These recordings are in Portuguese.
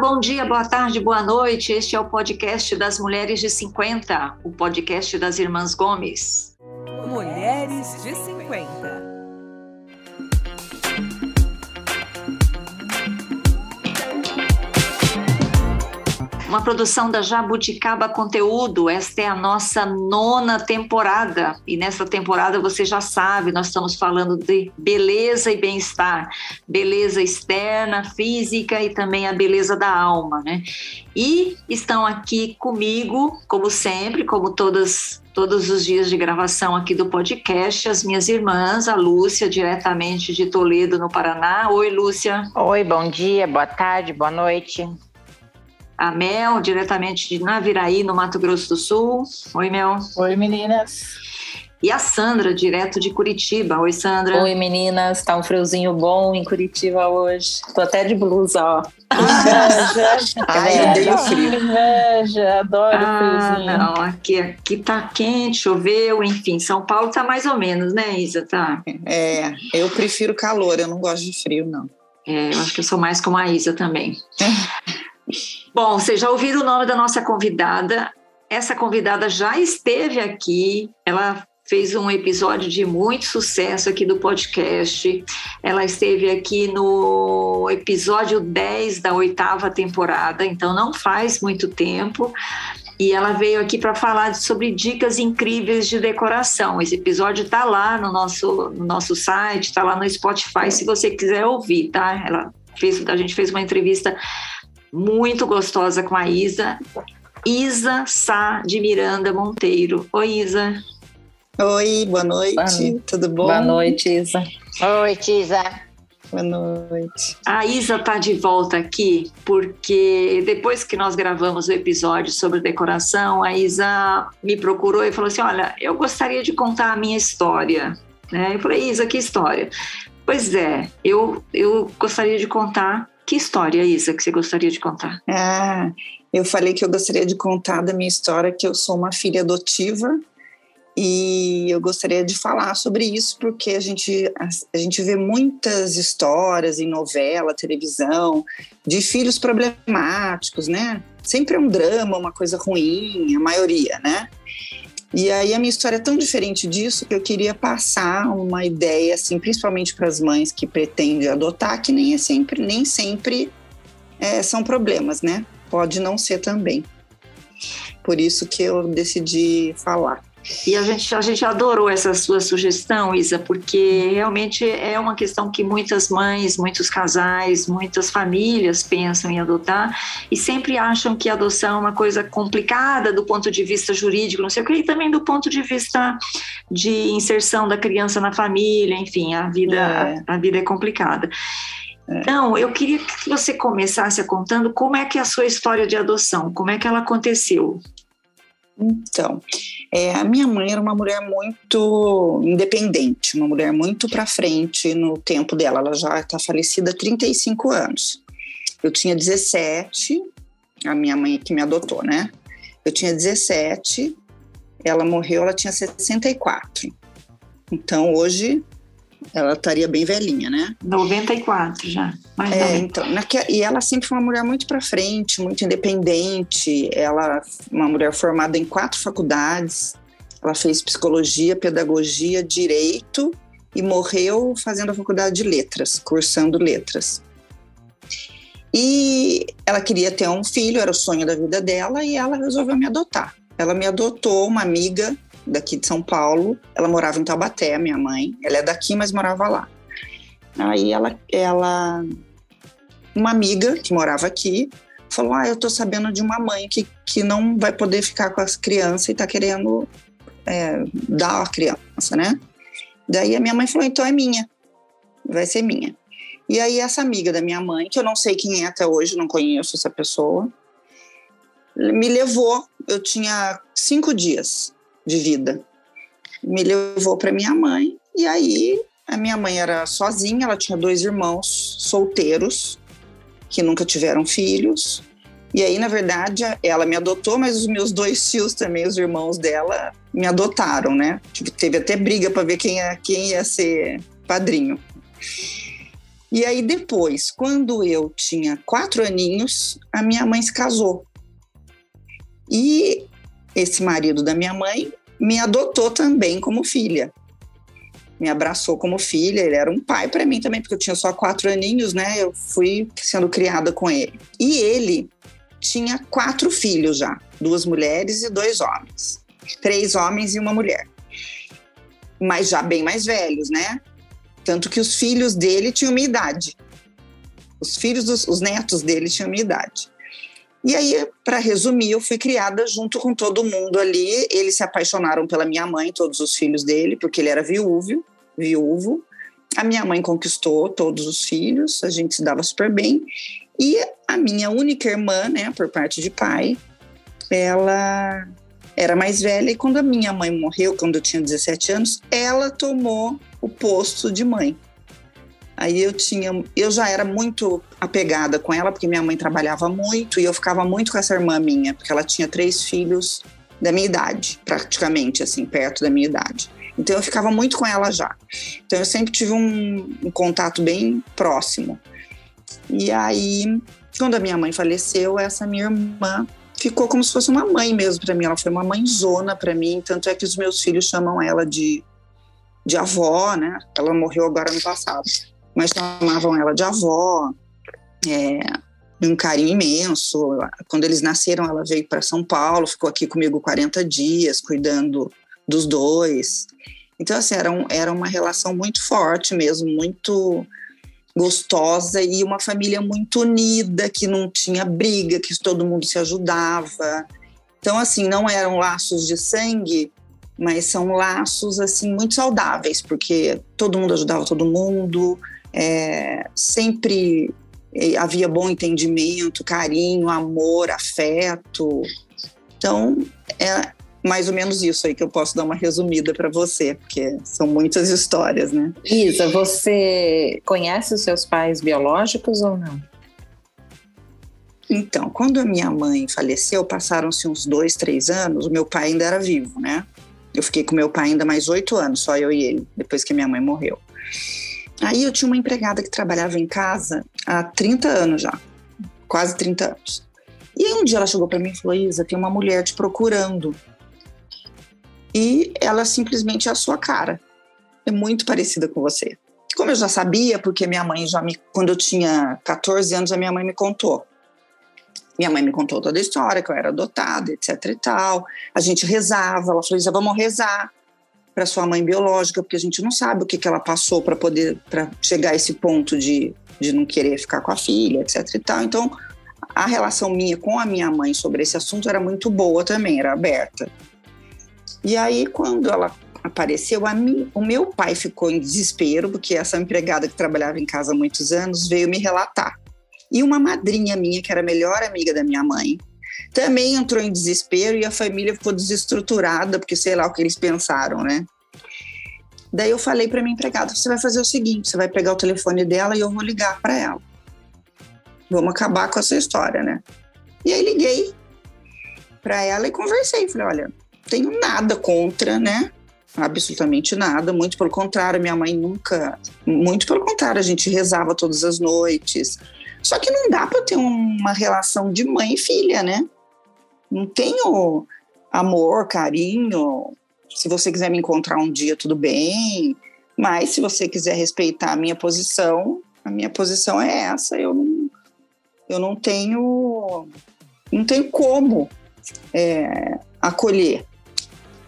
bom dia, boa tarde, boa noite. Este é o podcast das Mulheres de 50, o podcast das Irmãs Gomes. Mulheres de 50. Uma produção da Jabuticaba Conteúdo. Esta é a nossa nona temporada. E nessa temporada, você já sabe, nós estamos falando de beleza e bem-estar. Beleza externa, física e também a beleza da alma, né? E estão aqui comigo, como sempre, como todas todos os dias de gravação aqui do podcast, as minhas irmãs, a Lúcia, diretamente de Toledo, no Paraná. Oi, Lúcia. Oi, bom dia, boa tarde, boa noite a Mel, diretamente de Naviraí, no Mato Grosso do Sul. Oi, Mel. Oi, meninas. E a Sandra, direto de Curitiba. Oi, Sandra. Oi, meninas. Tá um friozinho bom em Curitiba hoje. Tô até de blusa, ó. Inveja. Ai, eu odeio frio. Inveja, adoro ah, friozinho. Não, aqui, aqui tá quente, choveu, enfim. São Paulo tá mais ou menos, né, Isa? Tá. É, eu prefiro calor, eu não gosto de frio, não. É, eu acho que eu sou mais como a Isa também. Bom, vocês já ouviram o nome da nossa convidada. Essa convidada já esteve aqui, ela fez um episódio de muito sucesso aqui do podcast. Ela esteve aqui no episódio 10 da oitava temporada, então não faz muito tempo. E ela veio aqui para falar sobre dicas incríveis de decoração. Esse episódio está lá no nosso, no nosso site, está lá no Spotify, se você quiser ouvir, tá? Ela fez, a gente fez uma entrevista muito gostosa com a Isa. Isa Sá de Miranda Monteiro. Oi, Isa. Oi, boa noite. Boa, Tudo bom? Boa noite, Isa. Oi, Isa. Boa noite. A Isa está de volta aqui porque depois que nós gravamos o episódio sobre decoração, a Isa me procurou e falou assim: Olha, eu gostaria de contar a minha história. Né? Eu falei: Isa, que história? Pois é, eu, eu gostaria de contar que história, Isa, que você gostaria de contar? Ah, eu falei que eu gostaria de contar da minha história, que eu sou uma filha adotiva e eu gostaria de falar sobre isso porque a gente, a, a, gente vê muitas histórias em novela, televisão, de filhos problemáticos, né? Sempre é um drama, uma coisa ruim, a maioria, né? E aí a minha história é tão diferente disso que eu queria passar uma ideia, assim, principalmente para as mães que pretendem adotar, que nem é sempre, nem sempre é, são problemas, né? Pode não ser também. Por isso que eu decidi falar. E a gente, a gente adorou essa sua sugestão, Isa, porque realmente é uma questão que muitas mães, muitos casais, muitas famílias pensam em adotar e sempre acham que a adoção é uma coisa complicada do ponto de vista jurídico, não sei o que, e também do ponto de vista de inserção da criança na família, enfim, a vida, é. a, a vida é complicada. É. Então, eu queria que você começasse contando como é que é a sua história de adoção, como é que ela aconteceu. Então, é, a minha mãe era uma mulher muito independente, uma mulher muito para frente no tempo dela. Ela já está falecida há 35 anos. Eu tinha 17, a minha mãe que me adotou, né? Eu tinha 17, ela morreu, ela tinha 64. Então, hoje, ela estaria bem velhinha, né? 94 já. Mais é, então, e ela sempre foi uma mulher muito para frente, muito independente. Ela, uma mulher formada em quatro faculdades. Ela fez psicologia, pedagogia, direito e morreu fazendo a faculdade de letras, cursando letras. E ela queria ter um filho, era o sonho da vida dela, e ela resolveu me adotar. Ela me adotou, uma amiga daqui de São Paulo. Ela morava em Taubaté, minha mãe. Ela é daqui, mas morava lá. Aí ela, ela uma amiga que morava aqui falou: Ah, eu tô sabendo de uma mãe que, que não vai poder ficar com as crianças e tá querendo é, dar a criança, né? Daí a minha mãe falou: Então é minha, vai ser minha. E aí essa amiga da minha mãe, que eu não sei quem é até hoje, não conheço essa pessoa, me levou. Eu tinha cinco dias de vida. Me levou para minha mãe e aí a minha mãe era sozinha, ela tinha dois irmãos solteiros que nunca tiveram filhos. E aí, na verdade, ela me adotou, mas os meus dois tios também, os irmãos dela, me adotaram, né? Tipo, teve até briga para ver quem ia, quem ia ser padrinho. E aí depois, quando eu tinha quatro aninhos, a minha mãe se casou. E esse marido da minha mãe me adotou também como filha. Me abraçou como filha, ele era um pai para mim também, porque eu tinha só quatro aninhos, né? Eu fui sendo criada com ele. E ele tinha quatro filhos já, duas mulheres e dois homens. Três homens e uma mulher. Mas já bem mais velhos, né? Tanto que os filhos dele tinham minha idade. Os filhos dos os netos dele tinham minha idade. E aí, para resumir, eu fui criada junto com todo mundo ali. Eles se apaixonaram pela minha mãe, todos os filhos dele, porque ele era viúvo, viúvo. A minha mãe conquistou todos os filhos, a gente se dava super bem. E a minha única irmã, né, por parte de pai, ela era mais velha e quando a minha mãe morreu, quando eu tinha 17 anos, ela tomou o posto de mãe. Aí eu tinha, eu já era muito apegada com ela, porque minha mãe trabalhava muito e eu ficava muito com essa irmã minha, porque ela tinha três filhos da minha idade, praticamente, assim, perto da minha idade. Então eu ficava muito com ela já. Então eu sempre tive um, um contato bem próximo. E aí, quando a minha mãe faleceu, essa minha irmã ficou como se fosse uma mãe mesmo para mim. Ela foi uma mãezona para mim, tanto é que os meus filhos chamam ela de, de avó, né? Ela morreu agora no passado mas chamavam ela de avó, é, um carinho imenso. Quando eles nasceram, ela veio para São Paulo, ficou aqui comigo 40 dias, cuidando dos dois. Então, assim, era, um, era uma relação muito forte mesmo, muito gostosa e uma família muito unida, que não tinha briga, que todo mundo se ajudava. Então, assim, não eram laços de sangue, mas são laços, assim, muito saudáveis, porque todo mundo ajudava todo mundo, é, sempre havia bom entendimento, carinho, amor, afeto. Então, é mais ou menos isso aí que eu posso dar uma resumida para você, porque são muitas histórias, né? Isa, você conhece os seus pais biológicos ou não? Então, quando a minha mãe faleceu, passaram-se uns dois, três anos, o meu pai ainda era vivo, né? Eu fiquei com meu pai ainda mais oito anos, só eu e ele, depois que minha mãe morreu. Aí eu tinha uma empregada que trabalhava em casa há 30 anos já, quase 30 anos. E aí um dia ela chegou para mim e falou: Isa, tem uma mulher te procurando. E ela simplesmente é a sua cara. É muito parecida com você. Como eu já sabia, porque minha mãe já me. Quando eu tinha 14 anos, a minha mãe me contou. Minha mãe me contou toda a história, que eu era adotada, etc e tal. A gente rezava, ela falou: Isa, vamos rezar para sua mãe biológica, porque a gente não sabe o que, que ela passou para poder para chegar a esse ponto de, de não querer ficar com a filha, etc e tal. Então, a relação minha com a minha mãe sobre esse assunto era muito boa também, era aberta. E aí, quando ela apareceu, a mim, o meu pai ficou em desespero, porque essa empregada que trabalhava em casa há muitos anos veio me relatar. E uma madrinha minha, que era a melhor amiga da minha mãe, também entrou em desespero e a família ficou desestruturada, porque sei lá o que eles pensaram, né? Daí eu falei para minha empregada: você vai fazer o seguinte, você vai pegar o telefone dela e eu vou ligar para ela. Vamos acabar com essa história, né? E aí liguei para ela e conversei. Falei: olha, tenho nada contra, né? Absolutamente nada, muito pelo contrário, minha mãe nunca. Muito pelo contrário, a gente rezava todas as noites. Só que não dá para ter uma relação de mãe e filha, né? Não tenho amor, carinho. Se você quiser me encontrar um dia, tudo bem. Mas se você quiser respeitar a minha posição, a minha posição é essa. Eu não, eu não tenho, não tenho como é, acolher.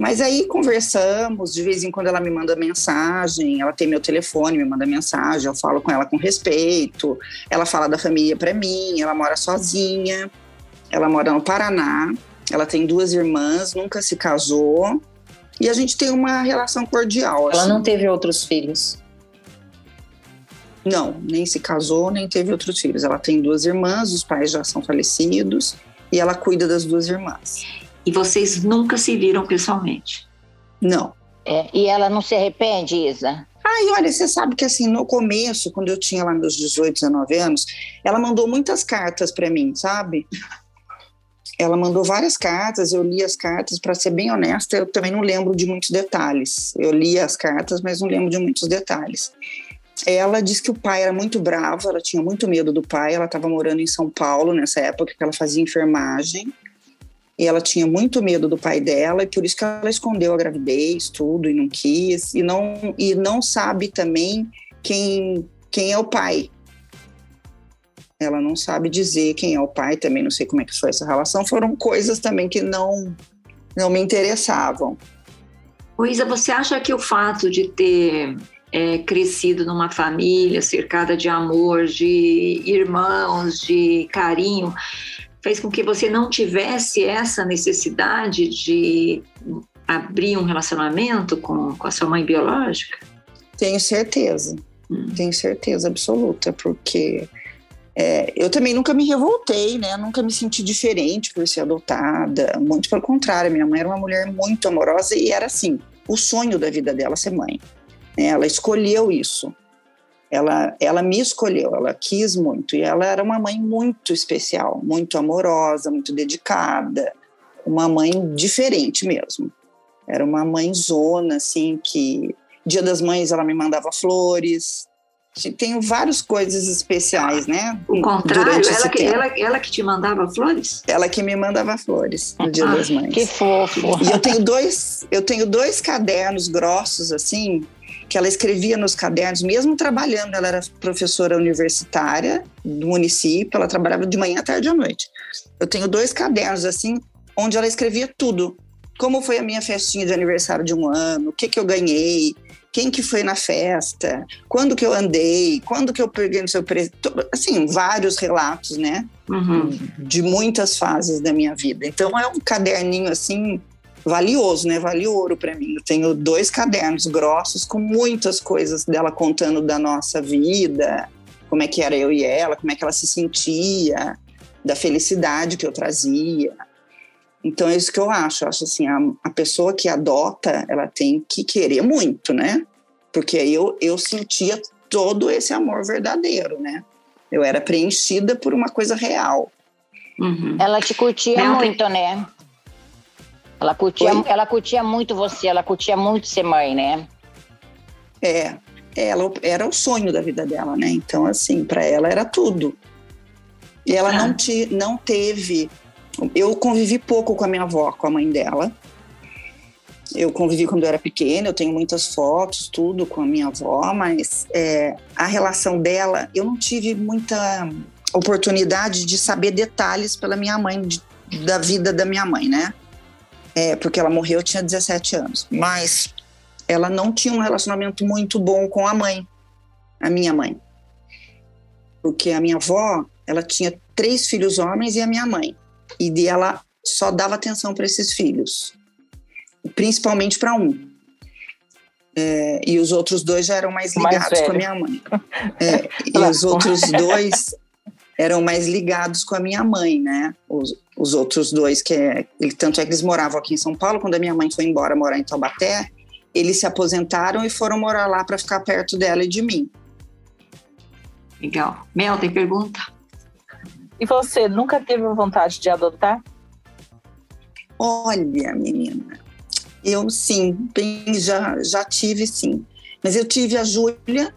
Mas aí conversamos, de vez em quando ela me manda mensagem, ela tem meu telefone, me manda mensagem, eu falo com ela com respeito. Ela fala da família para mim, ela mora sozinha, ela mora no Paraná, ela tem duas irmãs, nunca se casou. E a gente tem uma relação cordial. Ela assim. não teve outros filhos? Não, nem se casou, nem teve outros filhos. Ela tem duas irmãs, os pais já são falecidos e ela cuida das duas irmãs. E vocês nunca se viram pessoalmente? Não. É, e ela não se arrepende, Isa? Ai, olha, você sabe que assim, no começo, quando eu tinha lá meus 18, 19 anos, ela mandou muitas cartas para mim, sabe? Ela mandou várias cartas, eu li as cartas, para ser bem honesta, eu também não lembro de muitos detalhes. Eu li as cartas, mas não lembro de muitos detalhes. ela disse que o pai era muito bravo, ela tinha muito medo do pai. Ela estava morando em São Paulo nessa época que ela fazia enfermagem. E ela tinha muito medo do pai dela, e por isso que ela escondeu a gravidez, tudo, e não quis. E não, e não sabe também quem, quem é o pai. Ela não sabe dizer quem é o pai, também não sei como é que foi essa relação. Foram coisas também que não, não me interessavam. Luísa, você acha que o fato de ter é, crescido numa família cercada de amor, de irmãos, de carinho, fez com que você não tivesse essa necessidade de abrir um relacionamento com, com a sua mãe biológica? Tenho certeza, hum. tenho certeza absoluta, porque é, eu também nunca me revoltei, né? Nunca me senti diferente por ser adotada. Muito pelo contrário, minha mãe era uma mulher muito amorosa e era assim, o sonho da vida dela ser mãe. Né? Ela escolheu isso. Ela, ela me escolheu, ela quis muito. E ela era uma mãe muito especial, muito amorosa, muito dedicada. Uma mãe diferente mesmo. Era uma mãe zona, assim, que Dia das Mães ela me mandava flores, tenho várias coisas especiais, né? O contrário, ela que, ela, ela, que te mandava flores? Ela que me mandava flores no Dia ah, das Mães. Que fofo. E eu tenho dois, eu tenho dois cadernos grossos assim, que ela escrevia nos cadernos, mesmo trabalhando, ela era professora universitária do município, ela trabalhava de manhã, tarde e à noite. Eu tenho dois cadernos assim, onde ela escrevia tudo. Como foi a minha festinha de aniversário de um ano, o que que eu ganhei, quem que foi na festa, quando que eu andei, quando que eu peguei no seu presente, assim, vários relatos, né? Uhum. De muitas fases da minha vida. Então é um caderninho assim valioso, né? Vale ouro para mim. Eu tenho dois cadernos grossos com muitas coisas dela contando da nossa vida, como é que era eu e ela, como é que ela se sentia, da felicidade que eu trazia. Então é isso que eu acho. Eu acho assim, a, a pessoa que adota, ela tem que querer muito, né? Porque eu, eu sentia todo esse amor verdadeiro, né? Eu era preenchida por uma coisa real. Uhum. Ela te curtia Não, muito, né? Ela curtia, ela curtia muito você, ela curtia muito ser mãe, né? É, ela era o sonho da vida dela, né? Então, assim, para ela era tudo. E ela ah. não, te, não teve eu convivi pouco com a minha avó, com a mãe dela. Eu convivi quando eu era pequena, eu tenho muitas fotos, tudo com a minha avó, mas é, a relação dela, eu não tive muita oportunidade de saber detalhes pela minha mãe, de, da vida da minha mãe, né? É, porque ela morreu, eu tinha 17 anos. Mas ela não tinha um relacionamento muito bom com a mãe, a minha mãe. Porque a minha avó, ela tinha três filhos homens e a minha mãe e de ela só dava atenção para esses filhos, principalmente para um. É, e os outros dois já eram mais ligados mais com a minha mãe. É, e os outros dois eram mais ligados com a minha mãe, né? Os, os outros dois, que é, tanto é que eles moravam aqui em São Paulo, quando a minha mãe foi embora morar em Taubaté, eles se aposentaram e foram morar lá para ficar perto dela e de mim. Legal. Mel, tem pergunta? E você nunca teve vontade de adotar? Olha, menina, eu sim, bem, já, já tive sim. Mas eu tive a Júlia,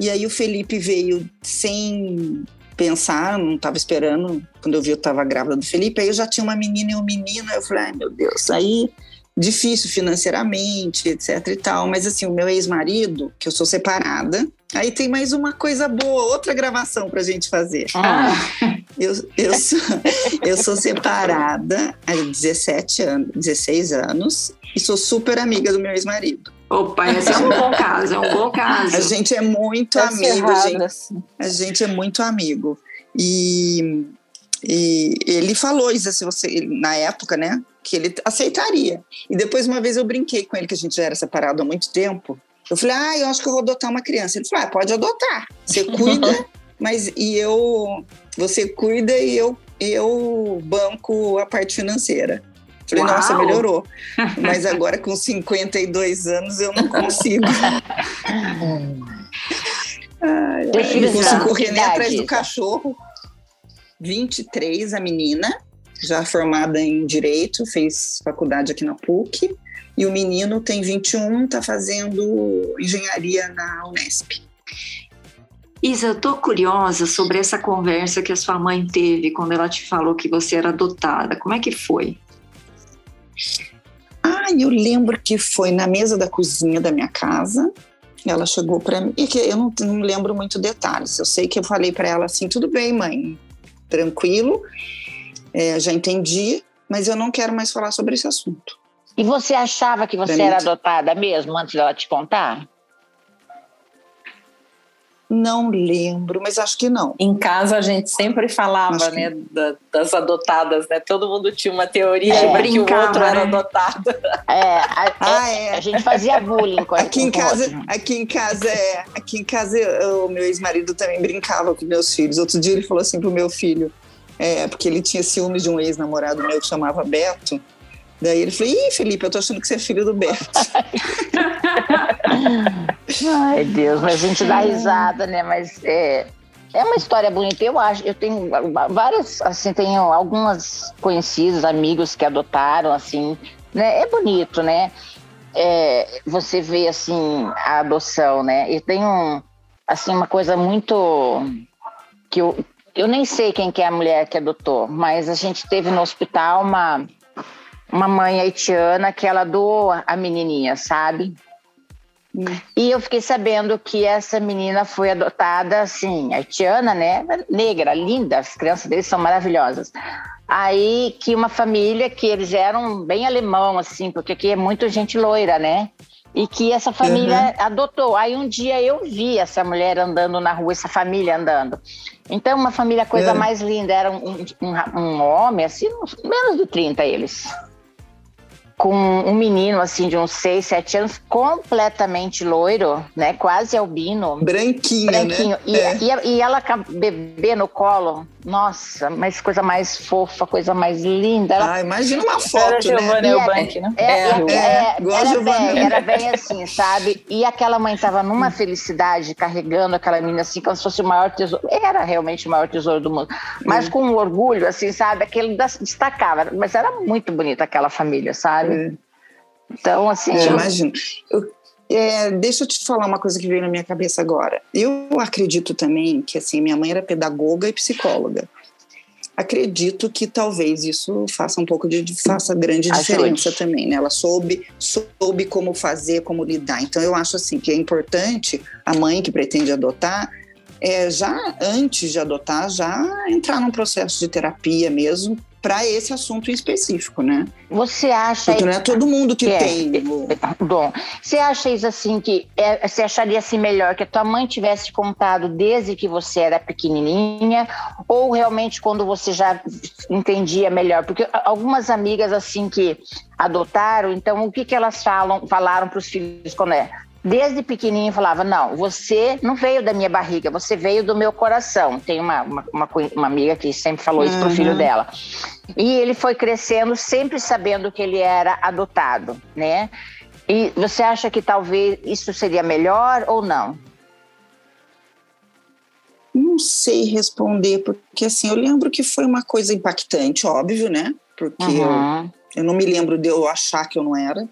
e aí o Felipe veio sem pensar, não estava esperando. Quando eu vi, eu estava grávida do Felipe. Aí eu já tinha uma menina e um menino. Aí eu falei, ai meu Deus, aí difícil financeiramente, etc e tal. Mas assim, o meu ex-marido, que eu sou separada, aí tem mais uma coisa boa, outra gravação pra gente fazer. Ah. Eu, eu, sou, eu sou separada há 17 anos, 16 anos e sou super amiga do meu ex-marido. Opa, esse é um bom caso, é um bom caso. A gente é muito tá amigo, gente. Assim. A gente é muito amigo. E, e ele falou isso assim, você, na época, né? Que ele aceitaria. E depois, uma vez, eu brinquei com ele, que a gente já era separado há muito tempo. Eu falei, ah, eu acho que eu vou adotar uma criança. Ele falou, ah, pode adotar. Você cuida, mas e eu você cuida e eu, eu banco a parte financeira. Falei, Uau. nossa, melhorou. Mas agora com 52 anos eu não consigo. Ai, eu consigo correr nem atrás do cachorro. 23, a menina, já formada em Direito, fez faculdade aqui na PUC. E o menino tem 21, está fazendo engenharia na Unesp. Isa, eu tô curiosa sobre essa conversa que a sua mãe teve quando ela te falou que você era adotada. Como é que foi? Ah, eu lembro que foi na mesa da cozinha da minha casa. Ela chegou para mim, e que eu não, não lembro muito detalhes. Eu sei que eu falei para ela assim: tudo bem, mãe, tranquilo, é, já entendi, mas eu não quero mais falar sobre esse assunto. E você achava que você era adotada mesmo antes dela te contar? Não lembro, mas acho que não. Em casa a gente sempre falava, Acho né, da- das adotadas, né? Todo mundo tinha uma teoria É, de que o outro era né? adotado. É, a, Ah, é, é. a gente fazia bullying com Aqui em casa, outro. aqui em casa é, aqui em casa o meu ex-marido também brincava com meus filhos. Outro dia ele falou assim pro meu filho, é, porque ele tinha ciúmes de um ex-namorado meu que chamava Beto. Daí ele falou: "Ih, Felipe, eu tô achando que você é filho do Beto". Ai, Deus, mas a gente dá risada, né? Mas é, é uma história bonita. Eu acho, eu tenho várias, assim, tenho algumas conhecidas, amigos que adotaram, assim, né? É bonito, né? É, você vê, assim, a adoção, né? Eu tenho, assim, uma coisa muito que eu, eu nem sei quem que é a mulher que adotou, mas a gente teve no hospital uma, uma mãe haitiana que ela doou a menininha, sabe? E eu fiquei sabendo que essa menina foi adotada, assim, haitiana, né? Negra, linda, as crianças deles são maravilhosas. Aí que uma família que eles eram bem alemão, assim, porque aqui é muito gente loira, né? E que essa família adotou. Aí um dia eu vi essa mulher andando na rua, essa família andando. Então, uma família coisa É. mais linda. Era um, um, um homem, assim, menos de 30 eles com um menino assim de uns 6, 7 anos, completamente loiro, né? Quase albino. Branquinho, Branquinho. né? E, É. e, e ela com a bebê no colo, nossa, mas coisa mais fofa, coisa mais linda. Ela, Ah, imagina uma Era foto, né? Giovanna a- Eubank, né? é, e a- é, é, igual era, bem, era bem assim, sabe? E aquela mãe tava Hum. numa felicidade, carregando aquela menina assim, como se fosse o maior tesouro. Era realmente o maior tesouro do mundo. Mas Hum. com um orgulho, assim, sabe? Aquele destacava. Mas era muito bonita aquela família, sabe? É. Então, assim. É, eu- imagino. Eu- é, deixa eu te falar uma coisa que veio na minha cabeça agora. Eu acredito também que assim minha mãe era pedagoga e psicóloga. Acredito que talvez isso faça um pouco de faça grande Ajude. diferença também, né? Ela soube soube como fazer, como lidar. Então eu acho assim que é importante a mãe que pretende adotar é, já antes de adotar já entrar num processo de terapia mesmo para esse assunto em específico, né? Você acha. Porque não é todo mundo que É. tem Bom, você acha isso assim que é, você acharia assim melhor que a tua mãe tivesse contado desde que você era pequenininha ou realmente quando você já entendia melhor? Porque algumas amigas assim que adotaram, então o que que elas falam, falaram para os filhos quando é? Desde pequenininho falava, não, você não veio da minha barriga, você veio do meu coração. Tem uma, uma, uma, uma amiga que sempre falou isso pro Uhum. filho dela. E ele foi crescendo sempre sabendo que ele era adotado, né? E você acha que talvez isso seria melhor ou não? Não sei responder, porque assim, eu lembro que foi uma coisa impactante, óbvio, né? Porque eu, Uhum. eu não me lembro de eu achar que eu não era.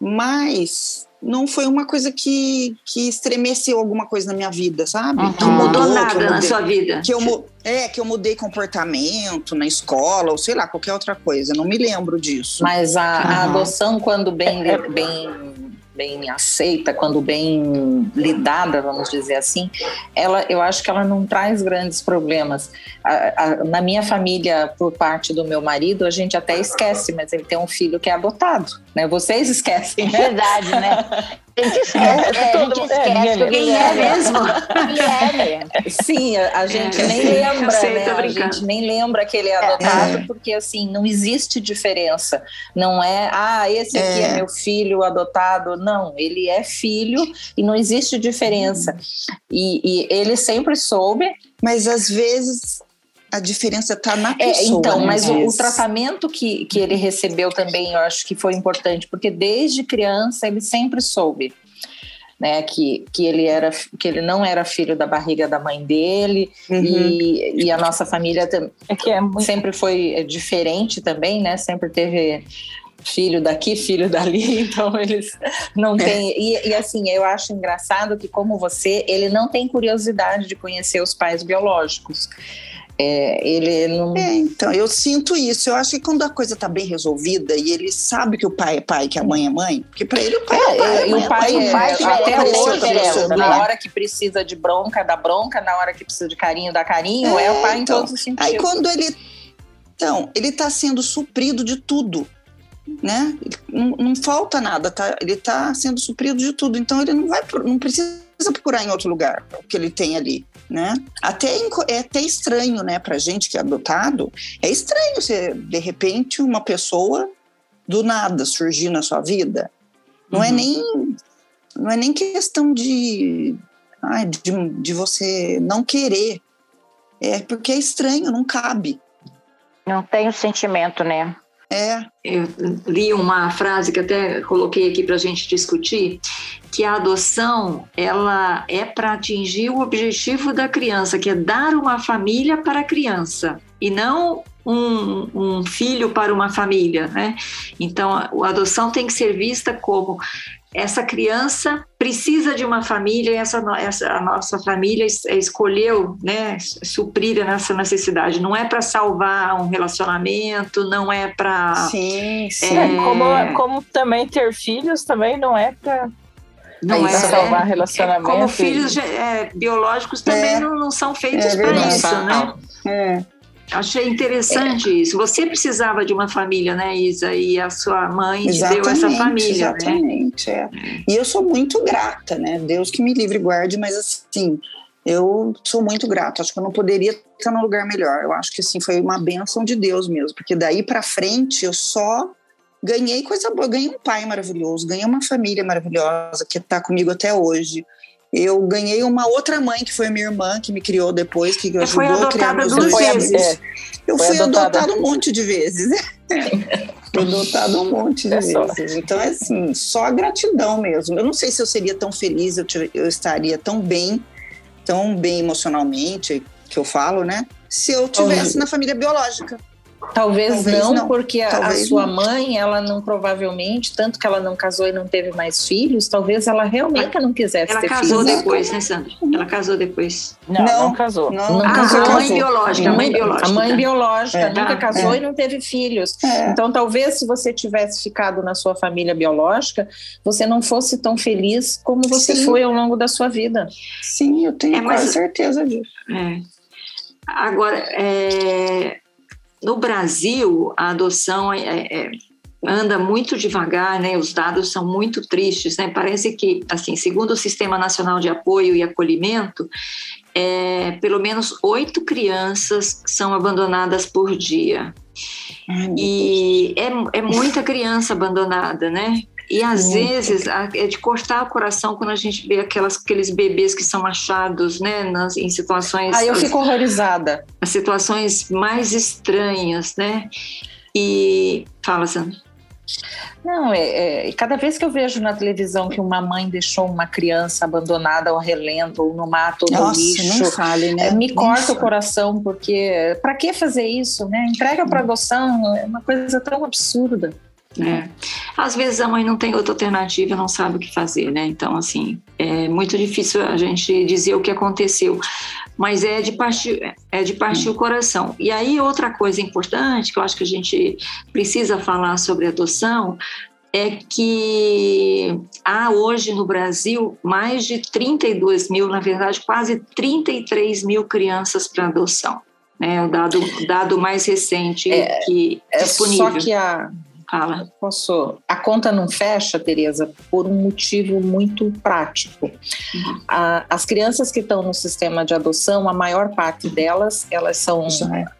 Mas não foi uma coisa que, que estremeceu alguma coisa na minha vida, sabe? Uhum. Não mudou que eu nada na mudei- sua vida. Que eu, é, que eu mudei comportamento na escola, ou sei lá, qualquer outra coisa. Eu não me lembro disso. Mas a, a Aham. adoção, quando bem, bem, bem aceita, quando bem lidada, vamos dizer assim, ela, eu acho que ela não traz grandes problemas. A- a- na minha família, por parte do meu marido, a gente até esquece, mas ele tem um filho que é adotado. Né? Vocês esquecem, né? Verdade, né? A gente esquece, é, a todo- gente é, esquece Guilherme. do Quem é mesmo? Guilherme. Sim, a, a gente É, nem sim, lembra, sei, né? A gente nem lembra que ele é adotado, É. porque assim, não existe diferença. Não é, ah, esse aqui é, É. meu filho adotado. Não, ele é filho e não existe diferença. E, e ele sempre soube. Mas às vezes a diferença está na É, pessoa. então, né, mas o, o tratamento que, que ele recebeu também, eu acho que foi importante, porque desde criança ele sempre soube. Né, que, que ele era que ele não era filho da barriga da mãe dele Uhum. e, e a nossa família É que é muito. sempre foi diferente também, né? Sempre teve filho daqui, filho dali, então eles não têm. E, e, assim, eu acho engraçado que, como você, ele não tem curiosidade de conhecer os pais biológicos. É, ele não. É, então, eu sinto isso. Eu acho que quando a coisa está bem resolvida e ele sabe que o pai é pai, que a mãe é mãe, porque para ele o pai é, é pai. E o pai é, pai é, até hoje, na né? hora que precisa de bronca, dá bronca, na hora que precisa de carinho, dá carinho, é, é o pai então, em todos os sentidos. Aí quando ele. Então, ele está sendo suprido de tudo né? Não, não, falta nada, tá? Ele está sendo suprido de tudo, então ele não vai, não precisa procurar em outro lugar o que ele tem ali, né? Até é até estranho, né, para gente que é adotado, é estranho você de repente uma pessoa do nada surgir na sua vida. Não é uhum. é nem não é nem questão de, ai, de de você não querer, é porque é estranho, não cabe. Não tem o sentimento, né? É. Eu li uma frase que até coloquei aqui para a gente discutir, que a adoção ela é para atingir o objetivo da criança, que é dar uma família para a criança e não um, um, filho para uma família, né? Então, a adoção tem que ser vista como essa criança precisa de uma família e essa, essa a nossa família escolheu né, suprir essa necessidade. Não é para salvar um relacionamento, não é para. Sim, sim. É, como, como também ter filhos também não é para não é salvar é, relacionamento. Como filhos é, biológicos também é, não, não, são feitos é para isso, né? É. Achei interessante é. isso. Você precisava de uma família, né, Isa? E a sua mãe te deu essa família, né? exatamente, né? É. E eu sou muito grata, né? Deus que me livre e guarde, mas assim, eu sou muito grata. Acho que eu não poderia estar num lugar melhor. Eu acho que assim foi uma benção de Deus mesmo, porque daí para frente eu só ganhei coisa boa, ganhei um pai maravilhoso, ganhei uma família maravilhosa que está comigo até hoje. Eu ganhei uma outra mãe, que foi a minha irmã, que me criou depois, que ajudou foi a criar meus dois filhos. É, eu fui adotada. adotado um monte de vezes. fui adotado um monte de é vezes. Só. Então, é assim, só gratidão mesmo. Eu não sei se eu seria tão feliz, eu, eu estaria tão bem, tão bem emocionalmente, que eu falo, né? Se eu tivesse na família biológica. Talvez, Talvez não, não, porque a, a sua não. mãe, ela não provavelmente, tanto que ela não casou e não teve mais filhos, talvez ela realmente não quisesse ela ter filhos. Ela casou depois, né, Sandra? Ela casou depois. Não, não, não casou. Não, não casou. A mãe biológica, a mãe biológica. A mãe biológica é, nunca casou é. e não teve filhos. É. Então, talvez se você tivesse ficado na sua família biológica, você não fosse tão feliz como você Sim. foi ao longo da sua vida. Sim, eu tenho é, mas, certeza disso. É. Agora, é, no Brasil, a adoção é, é, é, anda muito devagar, né? Os dados são muito tristes, né? Parece que, assim, segundo o Sistema Nacional de Apoio e Acolhimento, é, pelo menos oito crianças são abandonadas por dia. e é, é muita criança abandonada, né? E às Muito. vezes é de cortar o coração quando a gente vê aquelas, aqueles bebês que são achados, né, nas, em situações. Aí eu fico horrorizada. As situações mais estranhas, né? E fala, Sandra. Não, é, é, cada vez que eu vejo na televisão que uma mãe deixou uma criança abandonada ao relento, ou no mato, ou no Nossa, lixo, fale, né? É, me corta o coração, porque para que fazer isso, né? Entrega para adoção, é uma coisa tão absurda. É. Às vezes a mãe não tem outra alternativa, não sabe o que fazer, né? Então, assim, é muito difícil a gente dizer o que aconteceu, mas é de partir, é de partir o coração. E aí, outra coisa importante que eu acho que a gente precisa falar sobre adoção é que há hoje no Brasil mais de 32 mil, na verdade, quase 33 mil crianças para adoção. É o dado, dado mais recente é, que é disponível. Só que a Fala. Posso. A conta não fecha, Tereza, por um motivo muito prático. Uhum. A, as crianças que estão no sistema de adoção, a maior parte delas, elas são.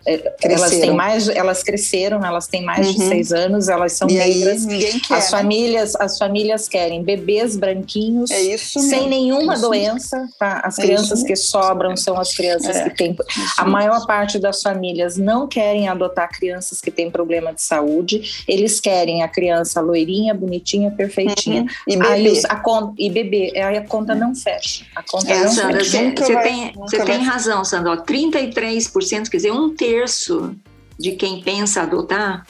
É, elas têm mais, elas cresceram, elas têm mais uhum. de seis anos, elas são e negras. Aí, quer, as né? famílias, as famílias querem bebês branquinhos, é sem nenhuma doença. Tá? As é crianças que sobram são as crianças é. que têm. A maior parte das famílias não querem adotar crianças que têm problema de saúde. Eles querem a criança loirinha, bonitinha, perfeitinha. Uhum. E bebê. Aí os, a conta, e bebê, aí a conta não fecha. A conta é, não Sandra, fecha. Você tem, você tem razão, Sandra. Ó, 33%, quer dizer, um terço de quem pensa adotar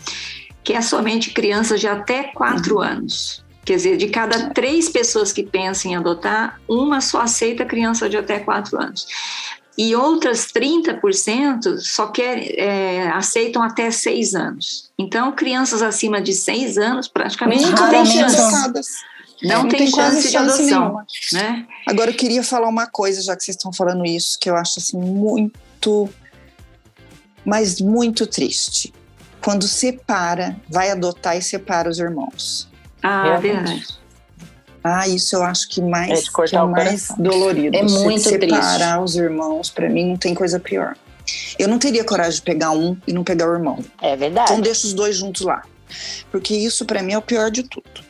que é somente crianças de até 4 anos. Quer dizer, de cada três pessoas que pensam em adotar, uma só aceita criança de até 4 anos. E outras 30% só quer, é, aceitam até 6 anos. Então, crianças acima de 6 anos praticamente não tem chance. Não, não, tem, tem chance de adoção. Né? Agora, eu queria falar uma coisa, já que vocês estão falando isso, que eu acho assim muito, mas muito triste. Quando separa, vai adotar e separa os irmãos. Ah, verdade. Ah, isso eu acho que mais, é que é mais dolorido. É muito separar triste. os irmãos, para mim, não tem coisa pior. Eu não teria coragem de pegar um e não pegar o irmão. É verdade. Então deixa os dois juntos lá. Porque isso, para mim, é o pior de tudo.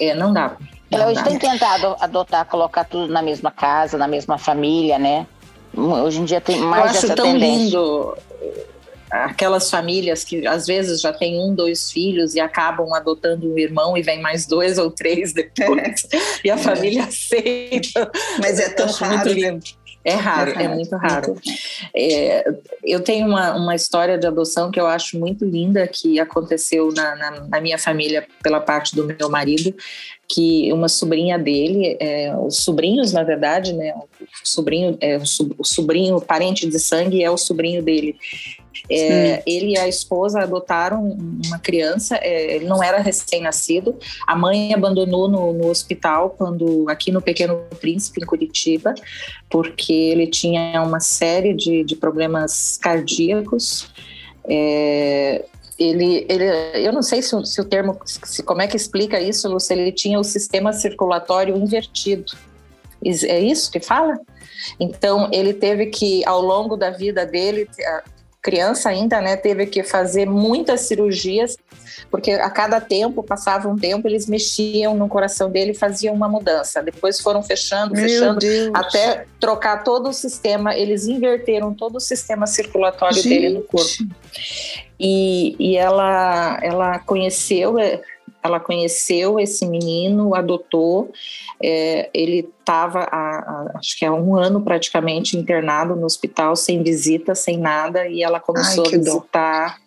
É, não dá. Não hoje dá. tem tentado adotar, colocar tudo na mesma casa, na mesma família, né? Hoje em dia tem mais Eu acho essa tão tendência. lindo aquelas famílias que às vezes já tem um, dois filhos e acabam adotando um irmão e vem mais dois ou três depois e a família aceita. Mas é tão raro. muito lindo. É raro, é, muito raro. É, eu tenho uma, uma história de adoção que eu acho muito linda, que aconteceu na, na, na minha família pela parte do meu marido, que uma sobrinha dele, é, os sobrinhos, na verdade, né, o sobrinho, é, o sobrinho, parente de sangue é o sobrinho dele. É, ele e a esposa adotaram uma criança, é, ele não era recém-nascido, a mãe abandonou no, no, hospital quando aqui no Pequeno Príncipe, em Curitiba, porque ele tinha uma série de, de problemas cardíacos. É, ele, ele, eu não sei se, se o termo, se, como é que explica isso, se ele tinha o sistema circulatório invertido. É isso que fala? Então, ele teve que, ao longo da vida dele, criança ainda, né, teve que fazer muitas cirurgias, porque a cada tempo, passava um tempo, eles mexiam no coração dele e faziam uma mudança. Depois foram fechando, Meu fechando, Deus. até trocar todo o sistema, eles inverteram todo o sistema circulatório Gente. dele no corpo. E, e ela, ela conheceu ela conheceu esse menino, adotou. É, ele estava, acho que há um ano praticamente, internado no hospital, sem visita, sem nada, e ela começou Ai, a visitar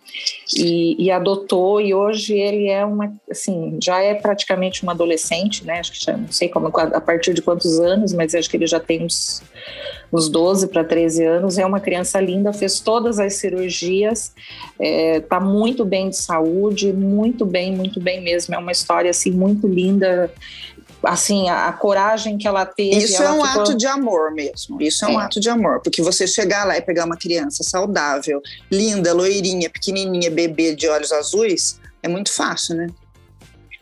e, e adotou. E hoje ele é uma, assim, já é praticamente um adolescente, né? Acho que já não sei como, a partir de quantos anos, mas acho que ele já tem uns uns 12 para 13 anos, é uma criança linda, fez todas as cirurgias, está muito bem de saúde, muito bem, muito bem mesmo. É uma história assim muito linda. Assim, a, a coragem que ela teve. Isso ela é um ficou- ato de amor mesmo. Isso é um É. ato de amor. Porque você chegar lá e pegar uma criança saudável, linda, loirinha, pequenininha, bebê de olhos azuis, é muito fácil, né?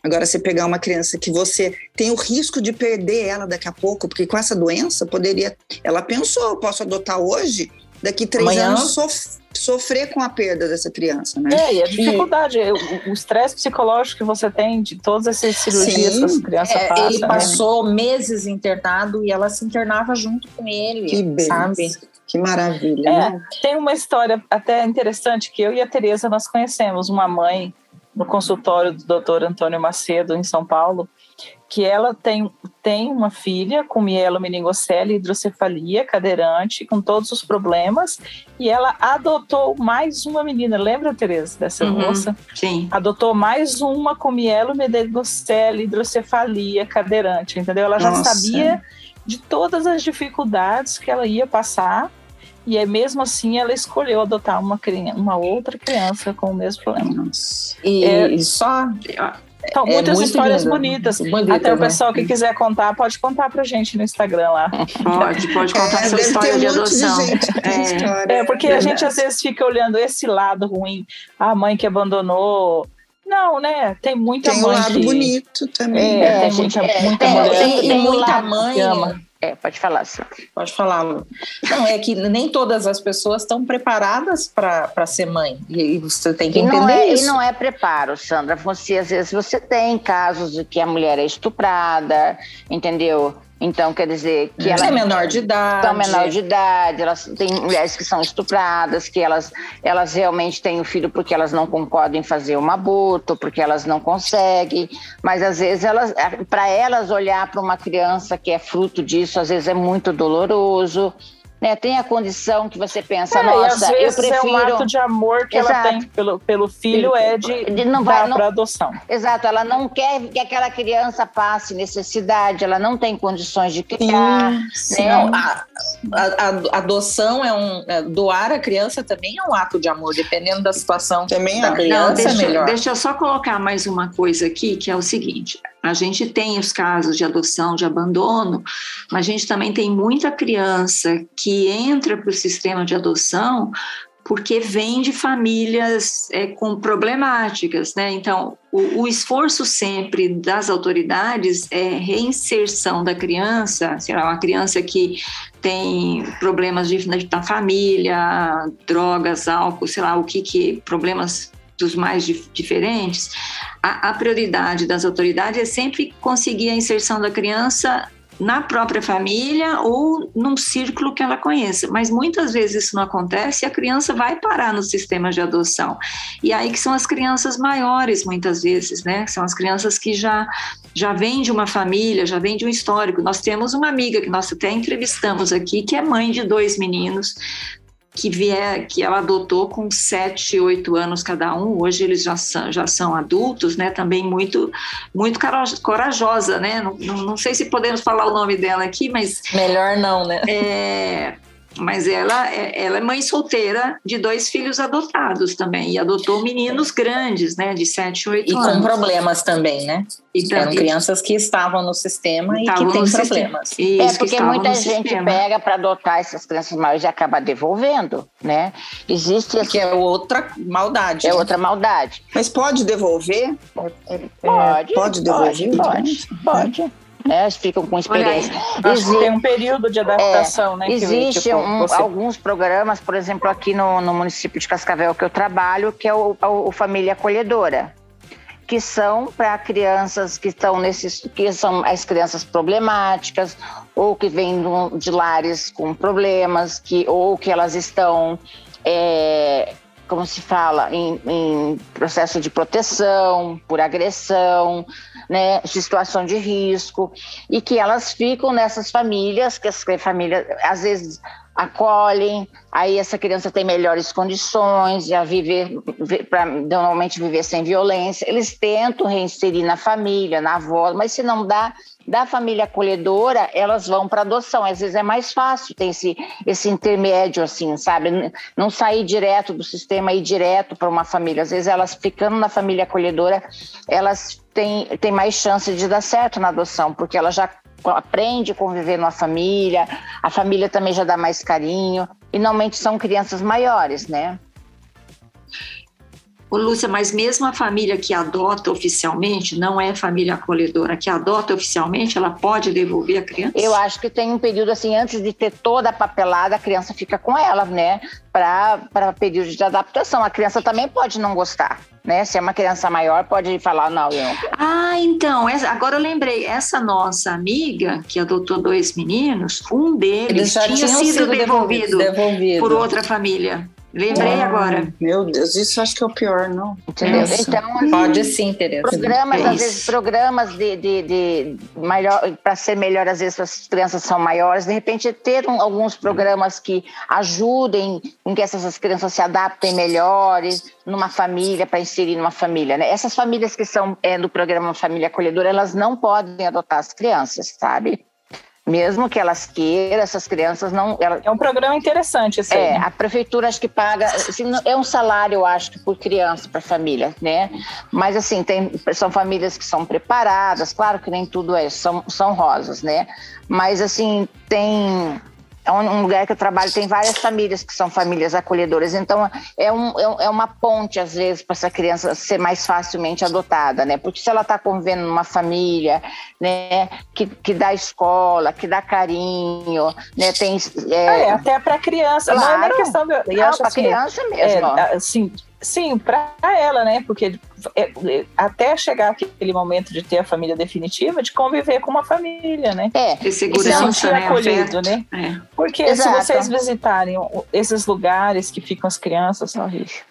Agora, você pegar uma criança que você tem o risco de perder ela daqui a pouco, porque com essa doença poderia. Ela pensou, eu posso adotar hoje, daqui três Amanhã. anos sof- sofrer com a perda dessa criança, né? É, e a dificuldade, o- o estresse psicológico que você tem de todas essas cirurgias Sim. que as crianças É, passam. ele né? passou meses internado e ela se internava junto com ele, Que beleza. sabe? Que maravilha, É, né? tem uma história até interessante que eu e a Tereza nós conhecemos uma mãe no consultório do Dr. Antônio Macedo em São Paulo, que ela tem, tem uma filha com mielomeningocele, hidrocefalia, cadeirante, com todos os problemas, e ela adotou mais uma menina. Lembra, Tereza, dessa Uhum. moça? Sim. Adotou mais uma com mielomeningocele, hidrocefalia, cadeirante, entendeu? Ela já Nossa. sabia de todas as dificuldades que ela ia passar e aí, mesmo assim, ela escolheu adotar uma, criança, uma outra criança com o mesmo problema. E, É. e só Então, É muitas histórias lindo. bonitas. Bonita, Até o né? pessoal que quiser contar, pode contar pra gente no Instagram lá. Pode, pode contar É, sua história de um monte adoção. gente que tem É. história. É, porque a gente verdade. às vezes fica olhando esse lado ruim, a mãe que abandonou. Não, né? Tem muita Tem mãe lado que... bonito também. É, tem gente, muita, é, muita tem- mulher tem- e tem um muita lado mãe. que ama. É, pode falar, Sandra. Pode falar, Lu. Não, é que nem todas as pessoas estão preparadas para ser mãe. E, e você tem que E entender não, é, e isso. não é preparo, Sandra. Você, às vezes, você tem casos de que a mulher é estuprada, entendeu? Então, quer dizer, que ela é menor de idade. são menor de idade, elas tem mulheres que são estupradas, que elas, elas realmente têm o filho porque elas não concordam em fazer um aborto, porque elas não conseguem, mas às vezes elas, para elas olhar para uma criança que é fruto disso, às vezes é muito doloroso. Né? Tem a condição que você pensa, É, nossa, às eu vezes prefiro. é um ato de amor que ela Exato. tem pelo, pelo filho é de, De- não vai- para adoção. Exato, ela não quer que aquela criança passe necessidade, ela não tem condições de criar. né? Não, a, a- a adoção é um. é, doar a criança também é um ato de amor, dependendo da situação Também da acho. criança, Não, deixa, é melhor. deixa eu só colocar mais uma coisa aqui, que é o seguinte: a gente tem os casos de adoção, de abandono, mas a gente também tem muita criança que entra para o sistema de adoção porque vem de famílias é, com problemáticas, né? Então, o, o esforço sempre das autoridades é reinserção da criança, sei lá, uma criança que tem problemas de, da família, drogas, álcool, sei lá, o que que, problemas dos mais dif- diferentes, a, a prioridade das autoridades é sempre conseguir a inserção da criança na própria família ou num círculo que ela conheça. Mas muitas vezes isso não acontece e a criança vai parar no sistema de adoção. E aí que são as crianças maiores, muitas vezes, né? São as crianças que já já vêm de uma família, já vêm de um histórico. Nós temos uma amiga que nós até entrevistamos aqui, que é mãe de dois meninos, que vier, que ela adotou com sete, oito anos cada um. Hoje eles já são, já são adultos, né? Também muito, muito corajosa, né? Não, não, não sei se podemos falar o nome dela aqui, mas Melhor não, né? é, mas ela é, ela é mãe solteira de dois filhos adotados também e adotou meninos grandes, né? De sete, oito E com anos. problemas também, né? E Eram crianças que estavam no sistema e estavam que têm problemas. Isso, É, que porque muita gente sistema. pega para adotar essas crianças maiores e acaba devolvendo, né? Existe essa, Que é outra maldade. é né? outra maldade. Mas pode devolver? Pode, pode devolver, Pode, pode. Né? Eles ficam com experiência. Acho que Exi- tem um período de adaptação, né? que- Existe que um- você- alguns programas, por exemplo, aqui no, no município de Cascavel que eu trabalho, que é o, o- o Família Acolhedora, que são para crianças que estão nesses, que são as crianças problemáticas ou que vêm de lares com problemas, que ou que elas estão é, como se fala, em, em processo de proteção, por agressão, né, situação de risco, e que elas ficam nessas famílias, que as famílias às vezes acolhem, aí essa criança tem melhores condições de viver, para normalmente viver sem violência. Eles tentam reinserir na família, na avó, mas se não dá, da família acolhedora, elas vão para adoção. Às vezes é mais fácil, tem esse, esse intermédio, assim, sabe? Não sair direto do sistema e ir direto para uma família. Às vezes elas ficando na família acolhedora, elas têm, têm mais chance de dar certo na adoção, porque ela já aprende a conviver numa família, a família também já dá mais carinho, e normalmente são crianças maiores, né? Ô, Lúcia, mas mesmo a família que adota oficialmente, não é família acolhedora, que adota oficialmente, ela pode devolver a criança? Eu acho que tem um período assim, antes de ter toda a papelada, a criança fica com ela, né? Para período de adaptação. A criança também pode não gostar, né? Se é uma criança maior, pode falar, não, eu não quero. Ah, então, essa- agora eu lembrei, essa nossa amiga que adotou dois meninos, um deles tinha sido, sido devolvido, devolvido. por outra família. Lembrei Ah, agora. Meu Deus, isso acho que é o pior, não? Entendeu? Nossa. Então, assim, Pode sim, Tereza. programas, É às vezes, programas de, de, de melhor para ser melhor, às vezes as crianças são maiores, de repente ter um- alguns programas que ajudem em que essas crianças se adaptem melhores numa família, para inserir numa família, né? Essas famílias que são é, do programa Família Acolhedora, elas não podem adotar as crianças, sabe? Mesmo que elas queiram, essas crianças não. Elas, É um programa interessante aí. é, a prefeitura acho que paga, assim, é um salário, eu acho, que por criança, para família, né? Mas assim, tem, são famílias que são preparadas, claro que nem tudo é, são, são rosas, né? Mas assim, tem. É um lugar que eu trabalho, tem várias famílias que são famílias acolhedoras, então é, um, é é uma ponte, às vezes, para essa criança ser mais facilmente adotada, né? Porque se ela está convivendo numa família, né, que, que dá escola, que dá carinho, né, tem. é, É, até para criança. Não é nem Claro. questão de. Não, para assim, criança é, mesmo. ó. assim, sim, para ela, né? Porque é, é, até chegar aquele momento de ter a família definitiva, de conviver com uma família, né? É, E se segurança, sentir né? acolhido, né? É. Porque Exato. se vocês visitarem esses lugares que ficam as crianças,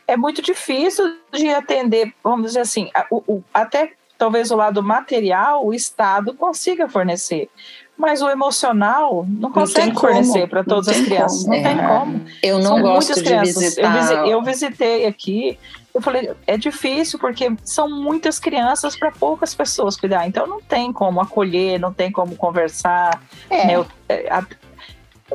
é muito difícil de atender, vamos dizer assim, a- o- o- até talvez o lado material o Estado consiga fornecer. Mas o emocional não consegue tem fornecer para não todas as tem crianças. como. Não tem É. como. Eu não São gosto de crianças. visitar. Eu, visi- eu visitei aqui, eu falei, é difícil porque são muitas crianças para poucas pessoas cuidar. Então não tem como acolher, não tem como conversar. É. né?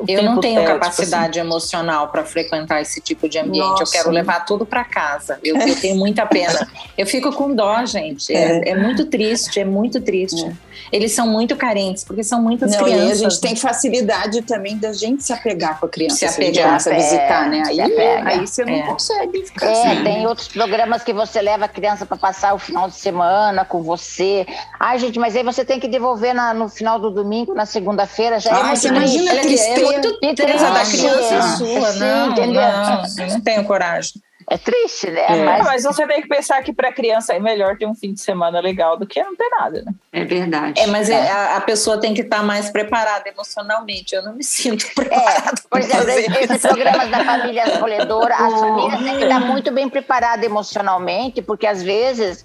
É, Eu não tenho é, tipo capacidade emocional para frequentar esse tipo de ambiente. Eu Nossa. quero levar tudo para casa. Eu, eu tenho muita pena. Eu fico com dó, gente. É, é muito triste, é muito triste. Eles são muito carentes, porque são muitas Não, e aí crianças. a gente tem facilidade também da gente se apegar com a criança. Se apegar, a é, visitar, né? se Aí, aí você não É. consegue ficar É, assim. tem outros programas que você leva a criança para passar o final de semana com você. Ai, gente, mas aí você tem que devolver na- no final do domingo, na segunda-feira, já é Ai, você imagina a tristeza. É muito tristeza da triste. criança É. sua, Sim, não, entendeu? não, eu não tenho coragem. É triste, né? É. Ah, Mas mas você tem que pensar que para criança é melhor ter um fim de semana legal do que não ter nada, né? É verdade. É, mas é, a, a pessoa tem que estar mais preparada emocionalmente. Eu não me sinto É, preparada. por pra exemplo, esse isso. programa da família acolhedora, as famílias têm que estar muito bem preparadas emocionalmente, porque às vezes,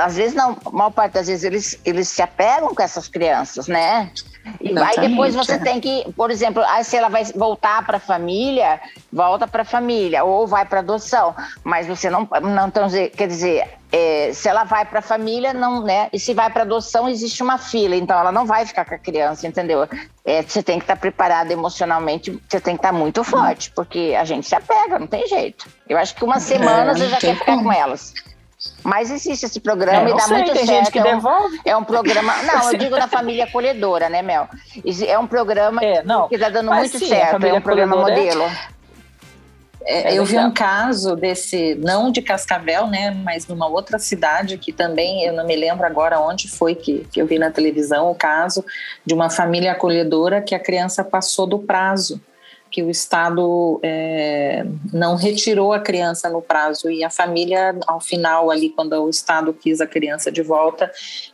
às vezes não, a maior parte das vezes eles, eles se apegam com essas crianças, né? E aí depois você é. tem que, por exemplo, aí se ela vai voltar para a família, volta para a família, ou vai para adoção, mas você não, não então, quer dizer, eh, se ela vai para a família, não, né? E se vai para adoção, existe uma fila, então ela não vai ficar com a criança, entendeu? É, você tem que estar preparado emocionalmente, você tem que estar muito forte, porque a gente se apega, não tem jeito. Eu acho que uma semana você não já tem quer ficar como. com elas. Mas existe esse programa É, e dá sei, muito tem certo. gente que é, um, devolve. é um programa. Não, eu digo da família acolhedora, né, Mel? É um programa É, não. que está dando muito sim, certo. É um programa é- modelo. É, É eu vi um caso desse, não de Cascavel, né, mas numa outra cidade que também, eu não me lembro agora onde foi que, que eu vi na televisão o caso de uma família acolhedora que a criança passou do prazo, que o Estado é, não retirou a criança no prazo e a família, ao final ali, quando o Estado quis a criança de volta,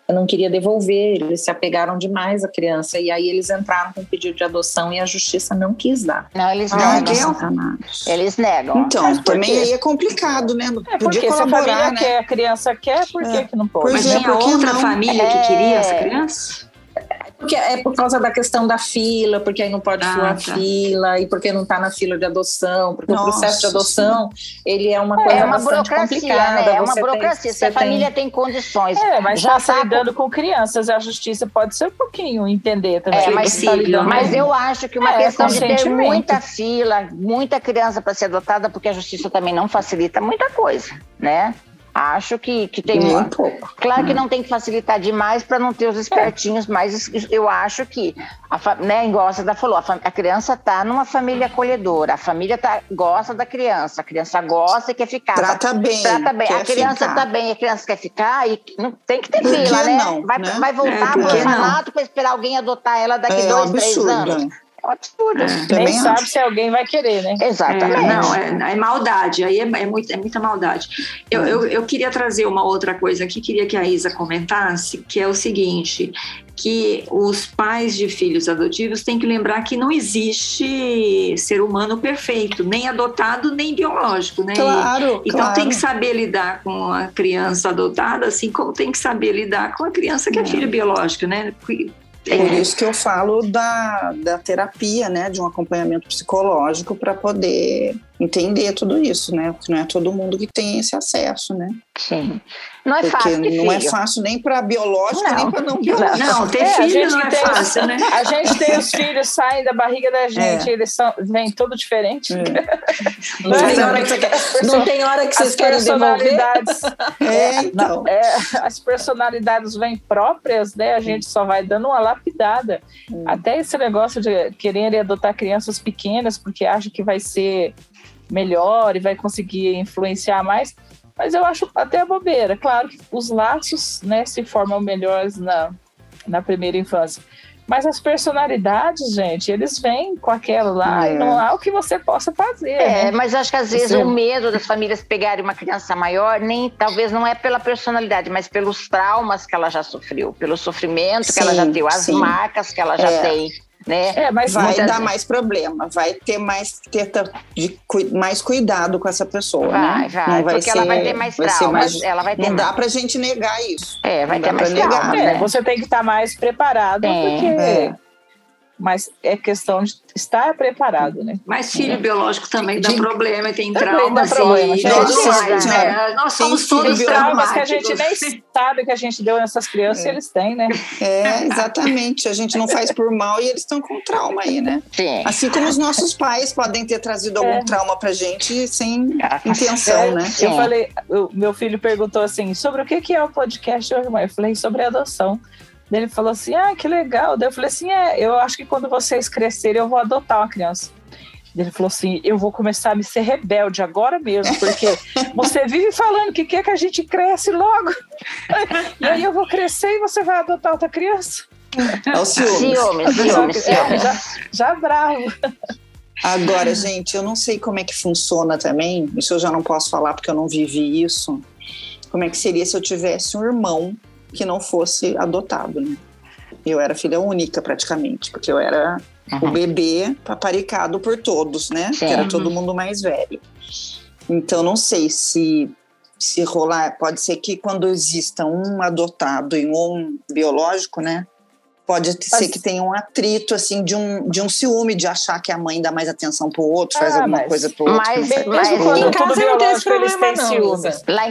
não queria devolver, eles se apegaram demais à criança e aí eles entraram com um pedido de adoção e a justiça não quis dar. Não, eles negam. que. Eles negam. Então, Mas também aí é complicado, né? É Podia porque se a colaborar, família né? quer, a criança quer, por que, É. que não pode? Pois Mas é, tinha que outra não? família que É. queria essa criança? Porque é por causa da questão da fila, porque aí não pode Ah, tá. fila, e porque não está na fila de adoção, porque Nossa o processo de adoção ele é uma coisa É uma bastante burocracia, complicada. né? É uma Você tem- burocracia. Se a tem- família tem condições. É, mas Já está tá lidando com crianças, a justiça pode ser um pouquinho entender também. É, mas- tá lidando mas eu acho que uma É, questão de ter muita fila, muita criança para ser adotada, porque a justiça também não facilita muita coisa, né? Acho que, que tem um pouco. Claro que não tem que facilitar demais para não ter os espertinhos, mas eu acho que, a, né, igual a falou, a, a criança está numa família acolhedora, a família tá, gosta da criança, a criança gosta e quer ficar. Trata bem. Trata bem. A criança ficar. tá bem, a criança quer ficar e não tem que ter fila, né? não, vai, né? vai voltar É, que não? orfanato para esperar alguém adotar ela daqui É dois, três absurdo. anos. É absurdo. É. Nem sabe acho. se alguém vai querer, né? Exatamente. É, não, é, é maldade, aí é, é, muito, é muita maldade. Eu, eu, eu queria trazer uma outra coisa aqui, queria que a Isa comentasse, que é o seguinte, que os pais de filhos adotivos têm que lembrar que não existe ser humano perfeito, nem adotado, nem biológico, né? Claro, Então claro. tem que saber lidar com a criança adotada, assim como tem que saber lidar com a criança que é filho biológico, né? Por isso que eu falo da, da terapia, né? De um acompanhamento psicológico para poder entender tudo isso, né? Porque não é todo mundo que tem esse acesso, né? Sim. Não é Porque fácil não é filho. fácil nem para biológico, Não. nem para não biológico. Não, ter É, a filho gente não é tem- fácil, né? A gente tem os filhos, saem da barriga da gente, É. eles são, vêm tudo diferente. É. Não tem hora que, você quer- não tem hora que vocês As querem devolver. personalidades, É, então. é, as personalidades vêm próprias, né? A gente só vai dando uma lapidada. Até esse negócio de querer adotar crianças pequenas porque acha que vai ser melhor e vai conseguir influenciar mais. Mas eu acho até bobeira. Claro que os laços né, se formam melhores na, na primeira infância. Mas as personalidades, gente, eles vêm com aquela lá É. e não há o que você possa fazer. É, né? mas acho que às vezes Sim. o medo das famílias pegarem uma criança maior, nem talvez não é pela personalidade, mas pelos traumas que ela já sofreu, pelo sofrimento que ela já Sim, teve, as sim. marcas que ela já É. tem, né? É, mas Vai Muitas dar mais problema, vai ter mais ter de, mais cuidado com essa pessoa, Vai, né? vai, Não porque ela vai ter mais vai ser traumas, mais- ela vai ter Não mais. dá pra gente negar isso. É, vai ter mais pra negar, É, né? você tem que estar mais preparado, É, porque é. Mas é questão de estar preparado, né? Mas filho biológico também dá De- problema, e tem Também traumas dá problema, e gente. tudo mais, Sim, né? Nós Tem somos filho todos. Traumas que a gente nem sabe que a gente deu nessas crianças, eles têm, né? É, exatamente. A gente não faz por mal e eles estão com trauma aí, né? Sim. Assim como os nossos pais podem ter trazido algum É. trauma pra gente sem Ah, intenção, É, né? Sim. Eu falei, o meu filho perguntou assim, sobre o que que é o podcast hoje, mãe? Eu falei, sobre adoção. Daí Ele falou assim, ah, que legal. Daí eu falei assim, é, eu acho que quando vocês crescerem eu vou adotar uma criança. Ele falou assim, eu vou começar a me ser rebelde agora mesmo, porque você vive falando que quer que a gente cresce logo. E aí eu vou crescer e você vai adotar outra criança? É o ciúme. Ciúmes, É, ciúmes. já, já bravo. Agora, gente, eu não sei como é que funciona também. Isso eu já não posso falar porque eu não vivi isso. Como é que seria se eu tivesse um irmão que não fosse adotado, né? Eu era filha única praticamente, porque eu era o Uhum. bebê paparicado por todos, né? Sim. Que era todo mundo mais velho. Então, não sei se se rolar, pode ser que quando exista um adotado e um biológico, né? Pode ser que tenha um atrito, assim, de um, de um ciúme, de achar que a mãe dá mais atenção pro outro, faz Ah, alguma mas- coisa pro outro. mas- mas- quando Em casa não tem esse problema, têm não, em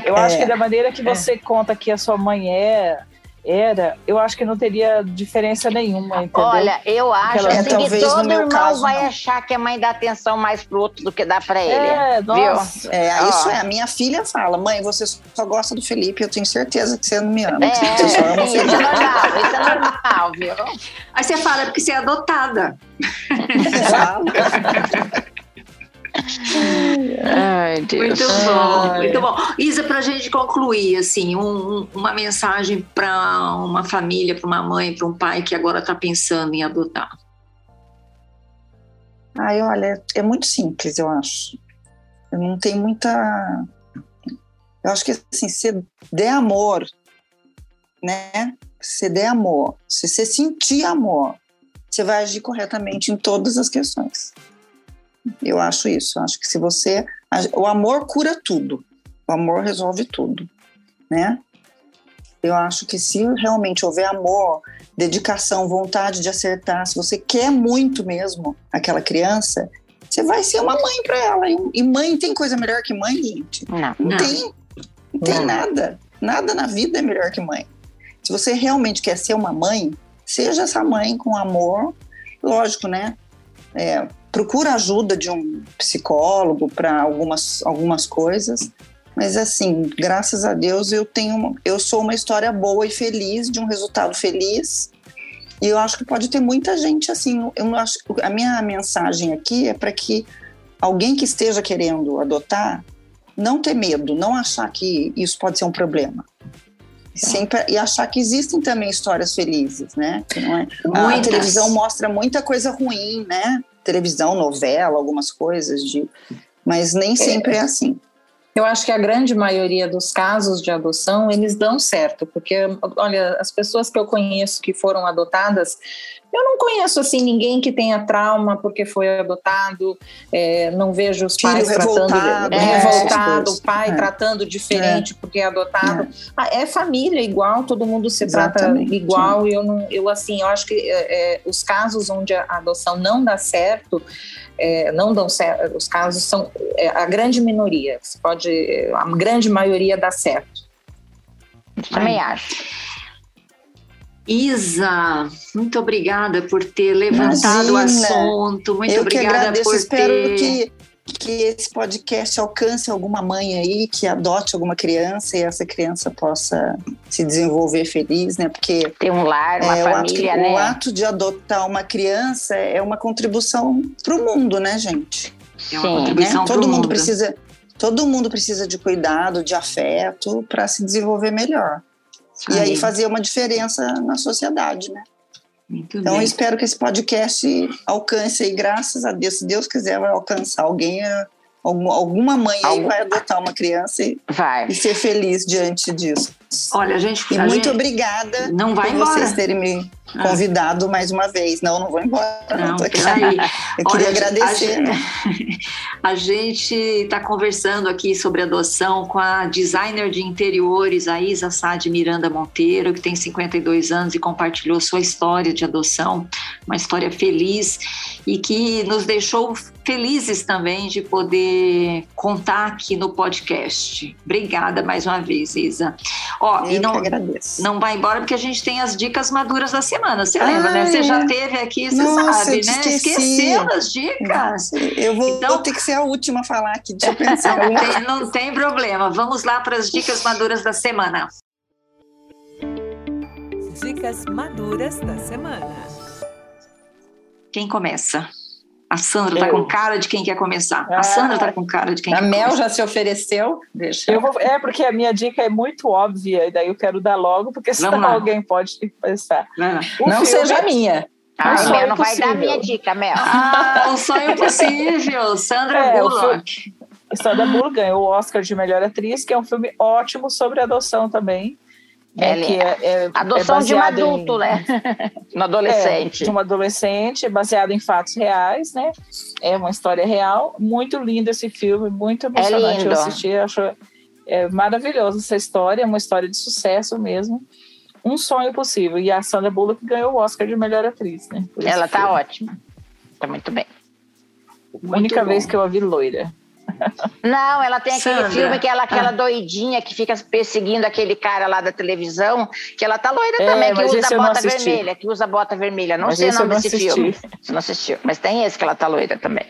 Eu acho É. que da maneira que você conta que a sua mãe é, era, eu acho que não teria diferença nenhuma, entendeu? Olha, eu acho assim, É, que talvez no todo meu irmão caso, vai não. achar que a mãe dá atenção mais pro outro do que dá pra ele. é, nossa. É, Ó. isso é. A minha filha fala, mãe, você só gosta do Felipe, eu tenho certeza que você não me ama. É, que você só ama o sim, isso é normal, isso é normal, viu? Aí você fala, é porque você é adotada. Fala. Ai, Deus. Muito bom, muito bom. Isa, para a gente concluir, assim, um- um- uma mensagem para uma família, para uma mãe, para um pai que agora está pensando em adotar. Ai, olha, é muito simples, eu acho. Eu não tenho muita. Eu acho que assim, se der amor, né? Se der amor, se você sentir amor, você vai agir corretamente em todas as questões. Eu acho isso. Eu acho que se você. O amor cura tudo. O amor resolve tudo, né? Eu acho que se realmente houver amor, dedicação, vontade de acertar, se você quer muito mesmo aquela criança, você vai ser uma mãe para ela. E- mãe tem coisa melhor que mãe, gente? Não. Não, Não. tem. Não tem Não. nada. Nada na vida é melhor que mãe. Se você realmente quer ser uma mãe, seja essa mãe com amor. Lógico, né? É, procura ajuda de um psicólogo para algumas, algumas coisas. Mas assim, graças a Deus eu tenho, uma- eu sou uma história boa e feliz de um resultado feliz. E eu acho que pode ter muita gente assim. Eu acho a minha mensagem aqui é para que alguém que esteja querendo adotar não ter medo, não achar que isso pode ser um problema. Sempre, e achar que existem também histórias felizes, né? Que não é, a televisão mostra muita coisa ruim, né? Televisão, novela, algumas coisas de, mas nem sempre é assim. Eu acho que a grande maioria dos casos de adoção, eles dão certo, porque, olha, as pessoas que eu conheço que foram adotadas, eu não conheço, assim, ninguém que tenha trauma porque foi adotado, é, não vejo os Filho pais revoltado, tratando... né, revoltado, essas o pai. É. tratando diferente porque é adotado. Ah, É. família igual, todo mundo se Exatamente. trata igual, e eu, não, eu, assim, eu acho que é, é, os casos onde a adoção não dá certo, é, não dão certo, os casos são é, a grande minoria, você pode, a grande maioria dá certo. Também acho. Isa, muito obrigada por ter levantado o Imagina. assunto. Muito eu que obrigada agradeço, por espero ter. que, que esse podcast alcance alguma mãe aí, que adote alguma criança e essa criança possa se desenvolver feliz, né? Porque Ter um lar, uma é, o, ato, família, o né? ato de adotar uma criança é uma contribuição para o mundo, né, gente? É uma Sim, contribuição né? para Todo o mundo mundo. precisa, todo mundo precisa de cuidado, de afeto para se desenvolver melhor. E aí fazer uma diferença na sociedade, né? Muito Então, eu bem. espero que esse podcast alcance aí, graças a Deus. Se Deus quiser, vai alcançar alguém, é, algum- alguma mãe aí Algum- vai adotar uma criança e, Vai. e ser feliz diante disso. Olha, a gente. E a muito gente obrigada não vai por embora. vocês terem me, ah. convidado mais uma vez. Não, não vou embora. Não, não peraí. Eu queria Olha, agradecer. A gente está conversando aqui sobre adoção com a designer de interiores, a Isa Sade Miranda Monteiro, que tem 52 anos e compartilhou sua história de adoção, uma história feliz e que nos deixou felizes também de poder contar aqui no podcast. Obrigada mais uma vez, Isa. Ó, Eu e não, agradeço. não vai embora porque a gente tem as dicas maduras da semana. Você lembra, né? Você já teve aqui, você Nossa, sabe, né? Esqueci. Esqueceu as dicas. Eu vou, então, vou, ter que ser a última a falar aqui, deixa eu pensar. não, tem, não tem problema. Vamos lá para as dicas maduras da semana. Dicas maduras da semana. Quem começa? A Sandra está com cara de quem quer começar. a Sandra está com cara de quem a Mel começar. já se ofereceu. Deixa. Eu vou, é, porque a minha dica é muito óbvia, e daí eu quero dar logo, porque senão alguém pode pensar. Não, não seja a minha. Ah, um Mel, não vai dar a minha dica, Mel. Ah, o sonho possível, Sandra é, Bullock. Sandra Bullock ganhou o Oscar de melhor atriz, que é um filme ótimo sobre adoção também. É, que é, é, adoção é de um adulto, em, né? um adolescente. É, de um adolescente, baseado em fatos reais, né? É uma história real. Muito lindo esse filme, muito emocionante. Eu assisti, acho é, maravilhoso essa história, é uma história de sucesso mesmo. Um sonho possível. E a Sandra Bullock ganhou o Oscar de melhor atriz, né? Ela tá filme. ótima. Tá muito bem. Muito única bom. vez que eu a vi loira. Não, ela tem aquele Sandra. filme que ela aquela ah. doidinha que fica perseguindo aquele cara lá da televisão, que ela tá loira é, também, que usa bota vermelha, que usa bota vermelha. Não mas sei o nome desse assisti. filme. Você não assistiu, mas tem esse que ela tá loira também.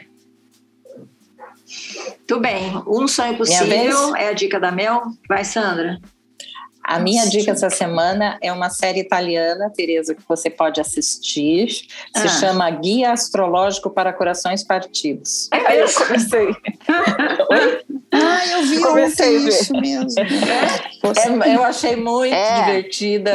Tudo bem. Um sonho possível é a dica da Mel. Vai, Sandra. A minha dica essa semana é uma série italiana, Tereza, que você pode assistir. Se ah. chama Guia Astrológico para Corações Partidos. É, eu comecei. ah, eu vi comecei isso mesmo. É, eu achei muito é. divertida.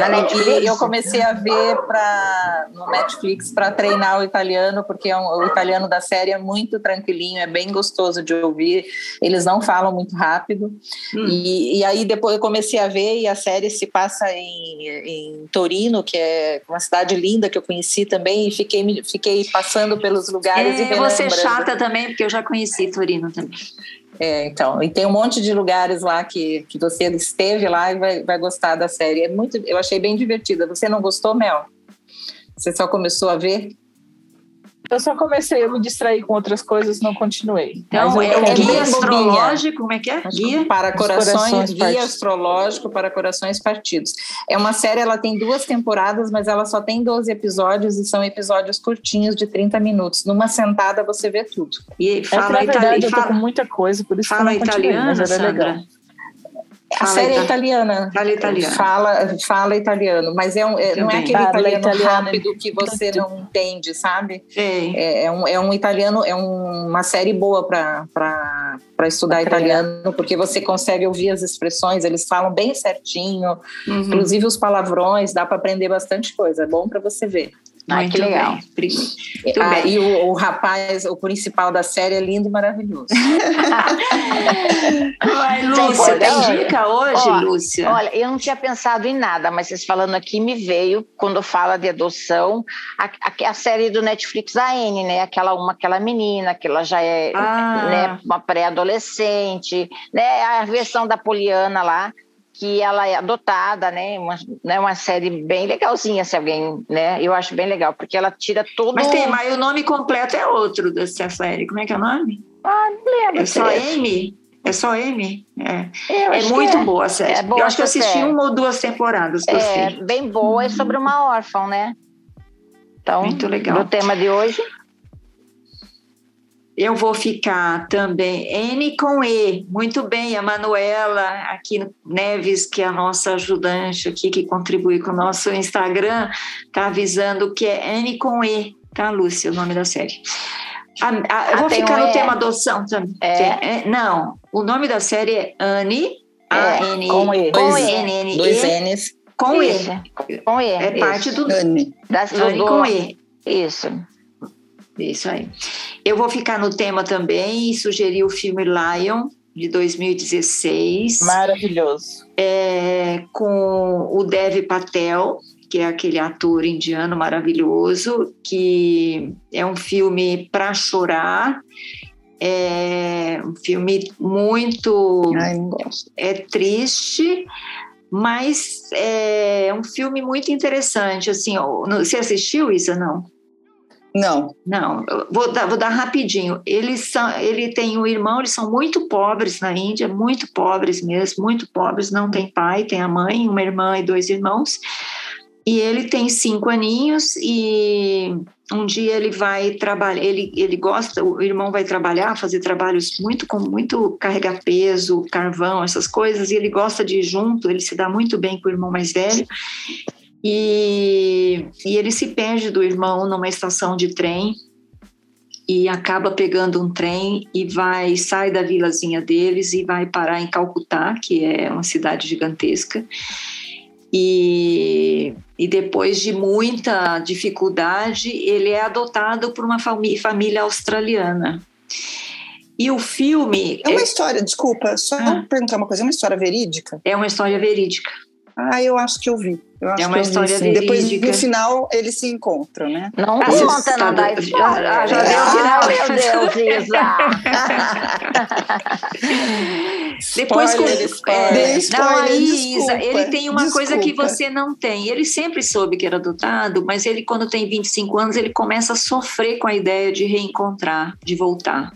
E eu comecei a ver pra, no Netflix para treinar o italiano, porque é um, o italiano da série é muito tranquilinho, é bem gostoso de ouvir. Eles não falam muito rápido. Hum. E, e aí depois eu comecei a ver e a série se passa em, em, Torino, que é uma cidade linda que eu conheci também, e fiquei, fiquei passando pelos lugares. É, e você chata também, porque eu já conheci Torino também. É, então, e tem um monte de lugares lá que, que você esteve lá e vai, vai gostar da série. É muito, eu achei bem divertida. Você não gostou, Mel? Você só começou a ver? Eu só comecei, eu me distraí com outras coisas, não continuei. Então, é o guia astrológico, como é que é? Guia para corações, corações guia astrológico para corações partidos. É uma série, ela tem duas temporadas, mas ela só tem 12 episódios e são episódios curtinhos de 30 minutos. Numa sentada você vê tudo. E fala é que, na verdade, eu tô com muita coisa, por isso fala que eu não italiano, mas era Sandra. legal. A fala série é italiana. Fala italiano. Fala, fala italiano, mas é um, é, não é aquele fala italiano italiano. rápido que você não entende, sabe? É, é, um, é um italiano, é um, uma série boa para estudar italiano, porque você consegue ouvir as expressões, eles falam bem certinho, uhum. inclusive os palavrões, dá para aprender bastante coisa, é bom para você ver. Ai, que legal. Ah, e o, o, rapaz, o principal da série é lindo e maravilhoso. Vai, Lúcia, tem dica hoje, Ó, Lúcia? Olha, eu não tinha pensado em nada, mas vocês falando aqui me veio, quando fala de adoção, a, a, a série do Netflix, a N, né? Aquela uma, aquela menina, que ela já é ah. né, uma pré-adolescente, né? A versão da Poliana lá que ela é adotada, né? Uma, né? uma série bem legalzinha, se alguém, né? Eu acho bem legal, porque ela tira todo. Mas tem, mas o nome completo é outro dessa série. Como é que é o nome? Ah, não lembro. É só M? É só M? É, é muito é. boa a série. É boa eu acho que eu assisti série. uma ou duas temporadas. Gostei. É bem boa, é sobre uma órfã, né? Então, muito legal. O tema de hoje eu vou ficar também N com E. Muito bem, a Manuela aqui Neves, que é a nossa ajudante aqui, que contribui com o nosso Instagram, está avisando que é N com E, tá, Lúcia, o nome da série. A, a, eu vou ficar um no e. tema adoção também. É. é. não, o nome da série é Anne, A-N-E. Com E. Com E. N, N, Dois N's. Com E. Com E. É parte do Anne. Anne com E. Isso. Isso aí. Eu vou ficar no tema também e sugerir o filme Lion, de 2016. Maravilhoso. É, com o Dev Patel, que é aquele ator indiano maravilhoso, que é um filme para chorar. É um filme muito. Ai. É triste, mas é um filme muito interessante. Assim, você assistiu isso? Não. Não. Não, vou dar, vou dar rapidinho. Eles são, ele tem um irmão, eles são muito pobres na Índia, muito pobres mesmo, muito pobres. Não tem pai, tem a mãe, uma irmã e dois irmãos. E ele tem cinco aninhos e um dia ele vai trabalhar. Ele, ele gosta, o irmão vai trabalhar, fazer trabalhos muito com muito carregar peso, carvão, essas coisas. E ele gosta de ir junto. Ele se dá muito bem com o irmão mais velho. E, e ele se perde do irmão numa estação de trem e acaba pegando um trem e vai sai da vilazinha deles e vai parar em Calcutá, que é uma cidade gigantesca. E, e depois de muita dificuldade, ele é adotado por uma família australiana. E o filme É uma história, desculpa, só Ah. perguntar uma coisa, é uma história verídica? é uma história verídica. Ah, eu acho que eu vi. Eu acho É uma que eu vi, história sim. Depois, no final, eles se encontram, né? Não você conta, não tá- dá spoiler. ah, já deu o Ah, final. meu Deus, Isa. Depois com, Spoiler, spoiler. é, Dei não, aí, desculpa, Isa, ele tem uma coisa que desculpa. você não tem. Ele sempre soube que era adotado, mas ele, quando tem 25 anos, ele começa a sofrer com a ideia de reencontrar, de voltar.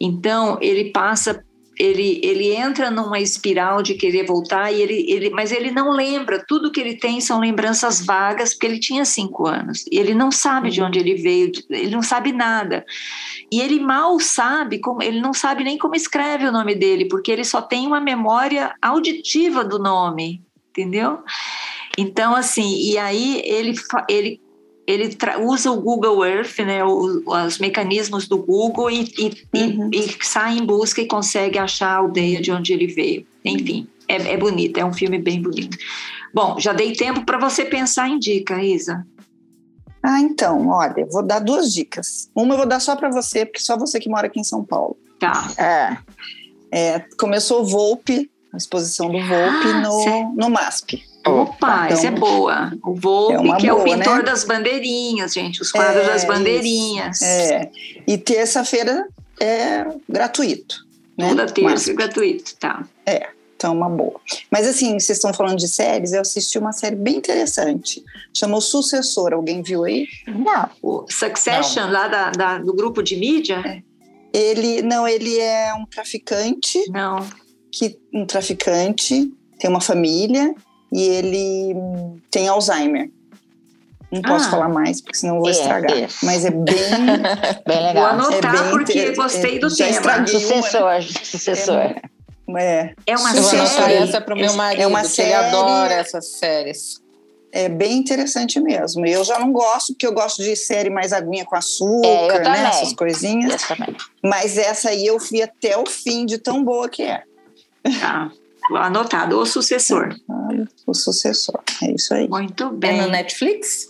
Então, ele passa. Ele, ele entra numa espiral de querer voltar, e ele, ele, mas ele não lembra. Tudo que ele tem são lembranças vagas, porque ele tinha cinco anos. E ele não sabe de onde ele veio, ele não sabe nada. E ele mal sabe, como, ele não sabe nem como escreve o nome dele, porque ele só tem uma memória auditiva do nome, entendeu? Então, assim, e aí ele, ele, ele usa o Google Earth, né, o- os mecanismos do Google, e, e, e- Uhum. e sai em busca e consegue achar a aldeia de onde ele veio. Enfim, é, é bonito, é um filme bem bonito. Bom, já dei tempo para você pensar em dica, Isa. Ah, então, olha, vou dar duas dicas. Uma eu vou dar só para você, porque só você que mora aqui em São Paulo. Tá. É. É, começou o Volpe, a exposição do Volpe Ah, no, certo. no MASP. Opa, Então, essa é boa. O Volpe, é que é o pintor né? das bandeirinhas, gente, os quadros É, das isso. bandeirinhas. É, e terça-feira é gratuito. Né? Toda terça MASP. gratuito, tá. Então, uma boa. Mas assim, vocês estão falando de séries, eu assisti uma série bem interessante. Chamou Sucessor. Alguém viu aí? Não. O Succession, lá da, da- do grupo de mídia? Ele, não, ele é um traficante, Não. que um traficante tem uma família e ele tem Alzheimer. Não posso Ah. falar mais, porque senão eu vou É, estragar. é. Mas é bem. Bem Vou legal. anotar É bem porque inter- gostei do já tema. estraguei. Sucessor, sucessor. É, É uma vou série. essa para o meu marido, É uma que série- ele adora essas séries. é bem interessante mesmo. Eu já não gosto, porque eu gosto de série mais aguinha com açúcar, É, né? Essas coisinhas. Mas essa aí eu fui até o fim de tão boa que é. Tá. Anotado. O sucessor. O sucessor. É isso aí. Muito É no bem. Netflix?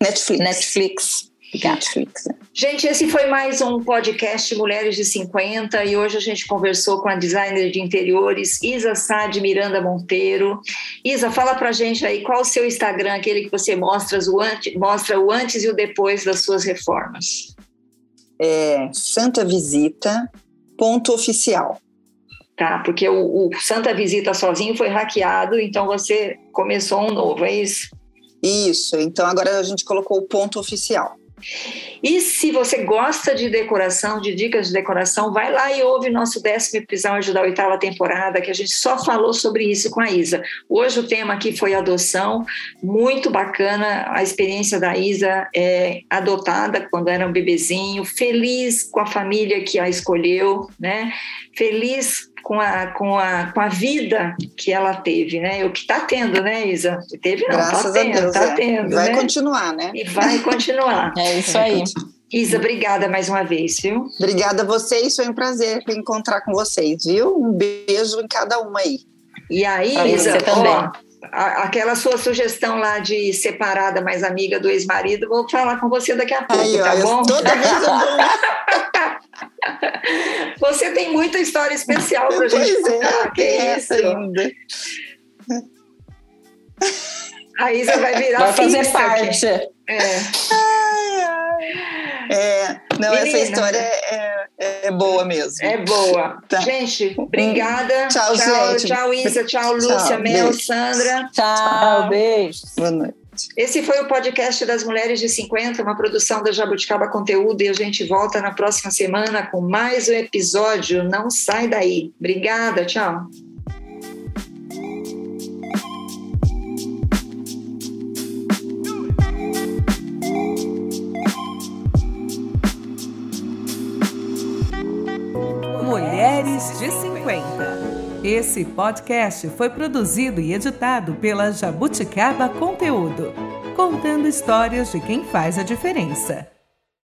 Netflix. Netflix. Netflix. é. Gente, esse foi mais um podcast Mulheres de 50 e hoje a gente conversou com a designer de interiores Isa Sade Miranda Monteiro. Isa, fala pra gente aí qual o seu Instagram, aquele que você mostra o, antes, mostra o antes e o depois das suas reformas. É Santa Visita, ponto oficial. Tá? Porque o, o Santa Visita sozinho foi hackeado, então você começou um novo, é isso? Isso, então agora a gente colocou o ponto oficial. E se você gosta de decoração, de dicas de decoração, vai lá e ouve nosso décimo episódio da oitava temporada, que a gente só falou sobre isso com a Isa. Hoje o tema aqui foi adoção, muito bacana a experiência da Isa é, adotada quando era um bebezinho, feliz com a família que a escolheu, né? Feliz com a, com a, com a vida que ela teve, né? O que está tendo, né, Isa? Teve não, Graças tá a tendo, Deus. tá é. tendo, Vai né? continuar, né? E vai continuar. É isso aí. Isa, obrigada mais uma vez, viu? Obrigada a vocês, foi um prazer encontrar com vocês, viu? Um beijo em cada uma aí. E aí, Pra Isa, você também. ó, a- aquela sua sugestão lá de separada, mais amiga do ex-marido, vou falar com você daqui a pouco, Aí, tá ó, bom? toda vez eu dou Você tem muita história especial pra gente Pois é, contar, que tem isso? essa ainda. A Isa vai virar Vai fazer aqui. parte. É. É, não, Menina. essa história é, é- é boa mesmo. É boa. Tá. Gente, obrigada. Tchau, gente. Tchau, Isa. Tchau, Lúcia, Tchau, Mel, beijo. Sandra. Tchau, beijo. Boa noite. Esse foi o podcast das Mulheres de 50, uma produção da Jabuticaba Conteúdo, e a gente volta na próxima semana com mais um episódio. Não sai daí. Obrigada, tchau. Mulheres de 50. Esse podcast foi produzido e editado pela Jabuticaba Conteúdo, contando histórias de quem faz a diferença.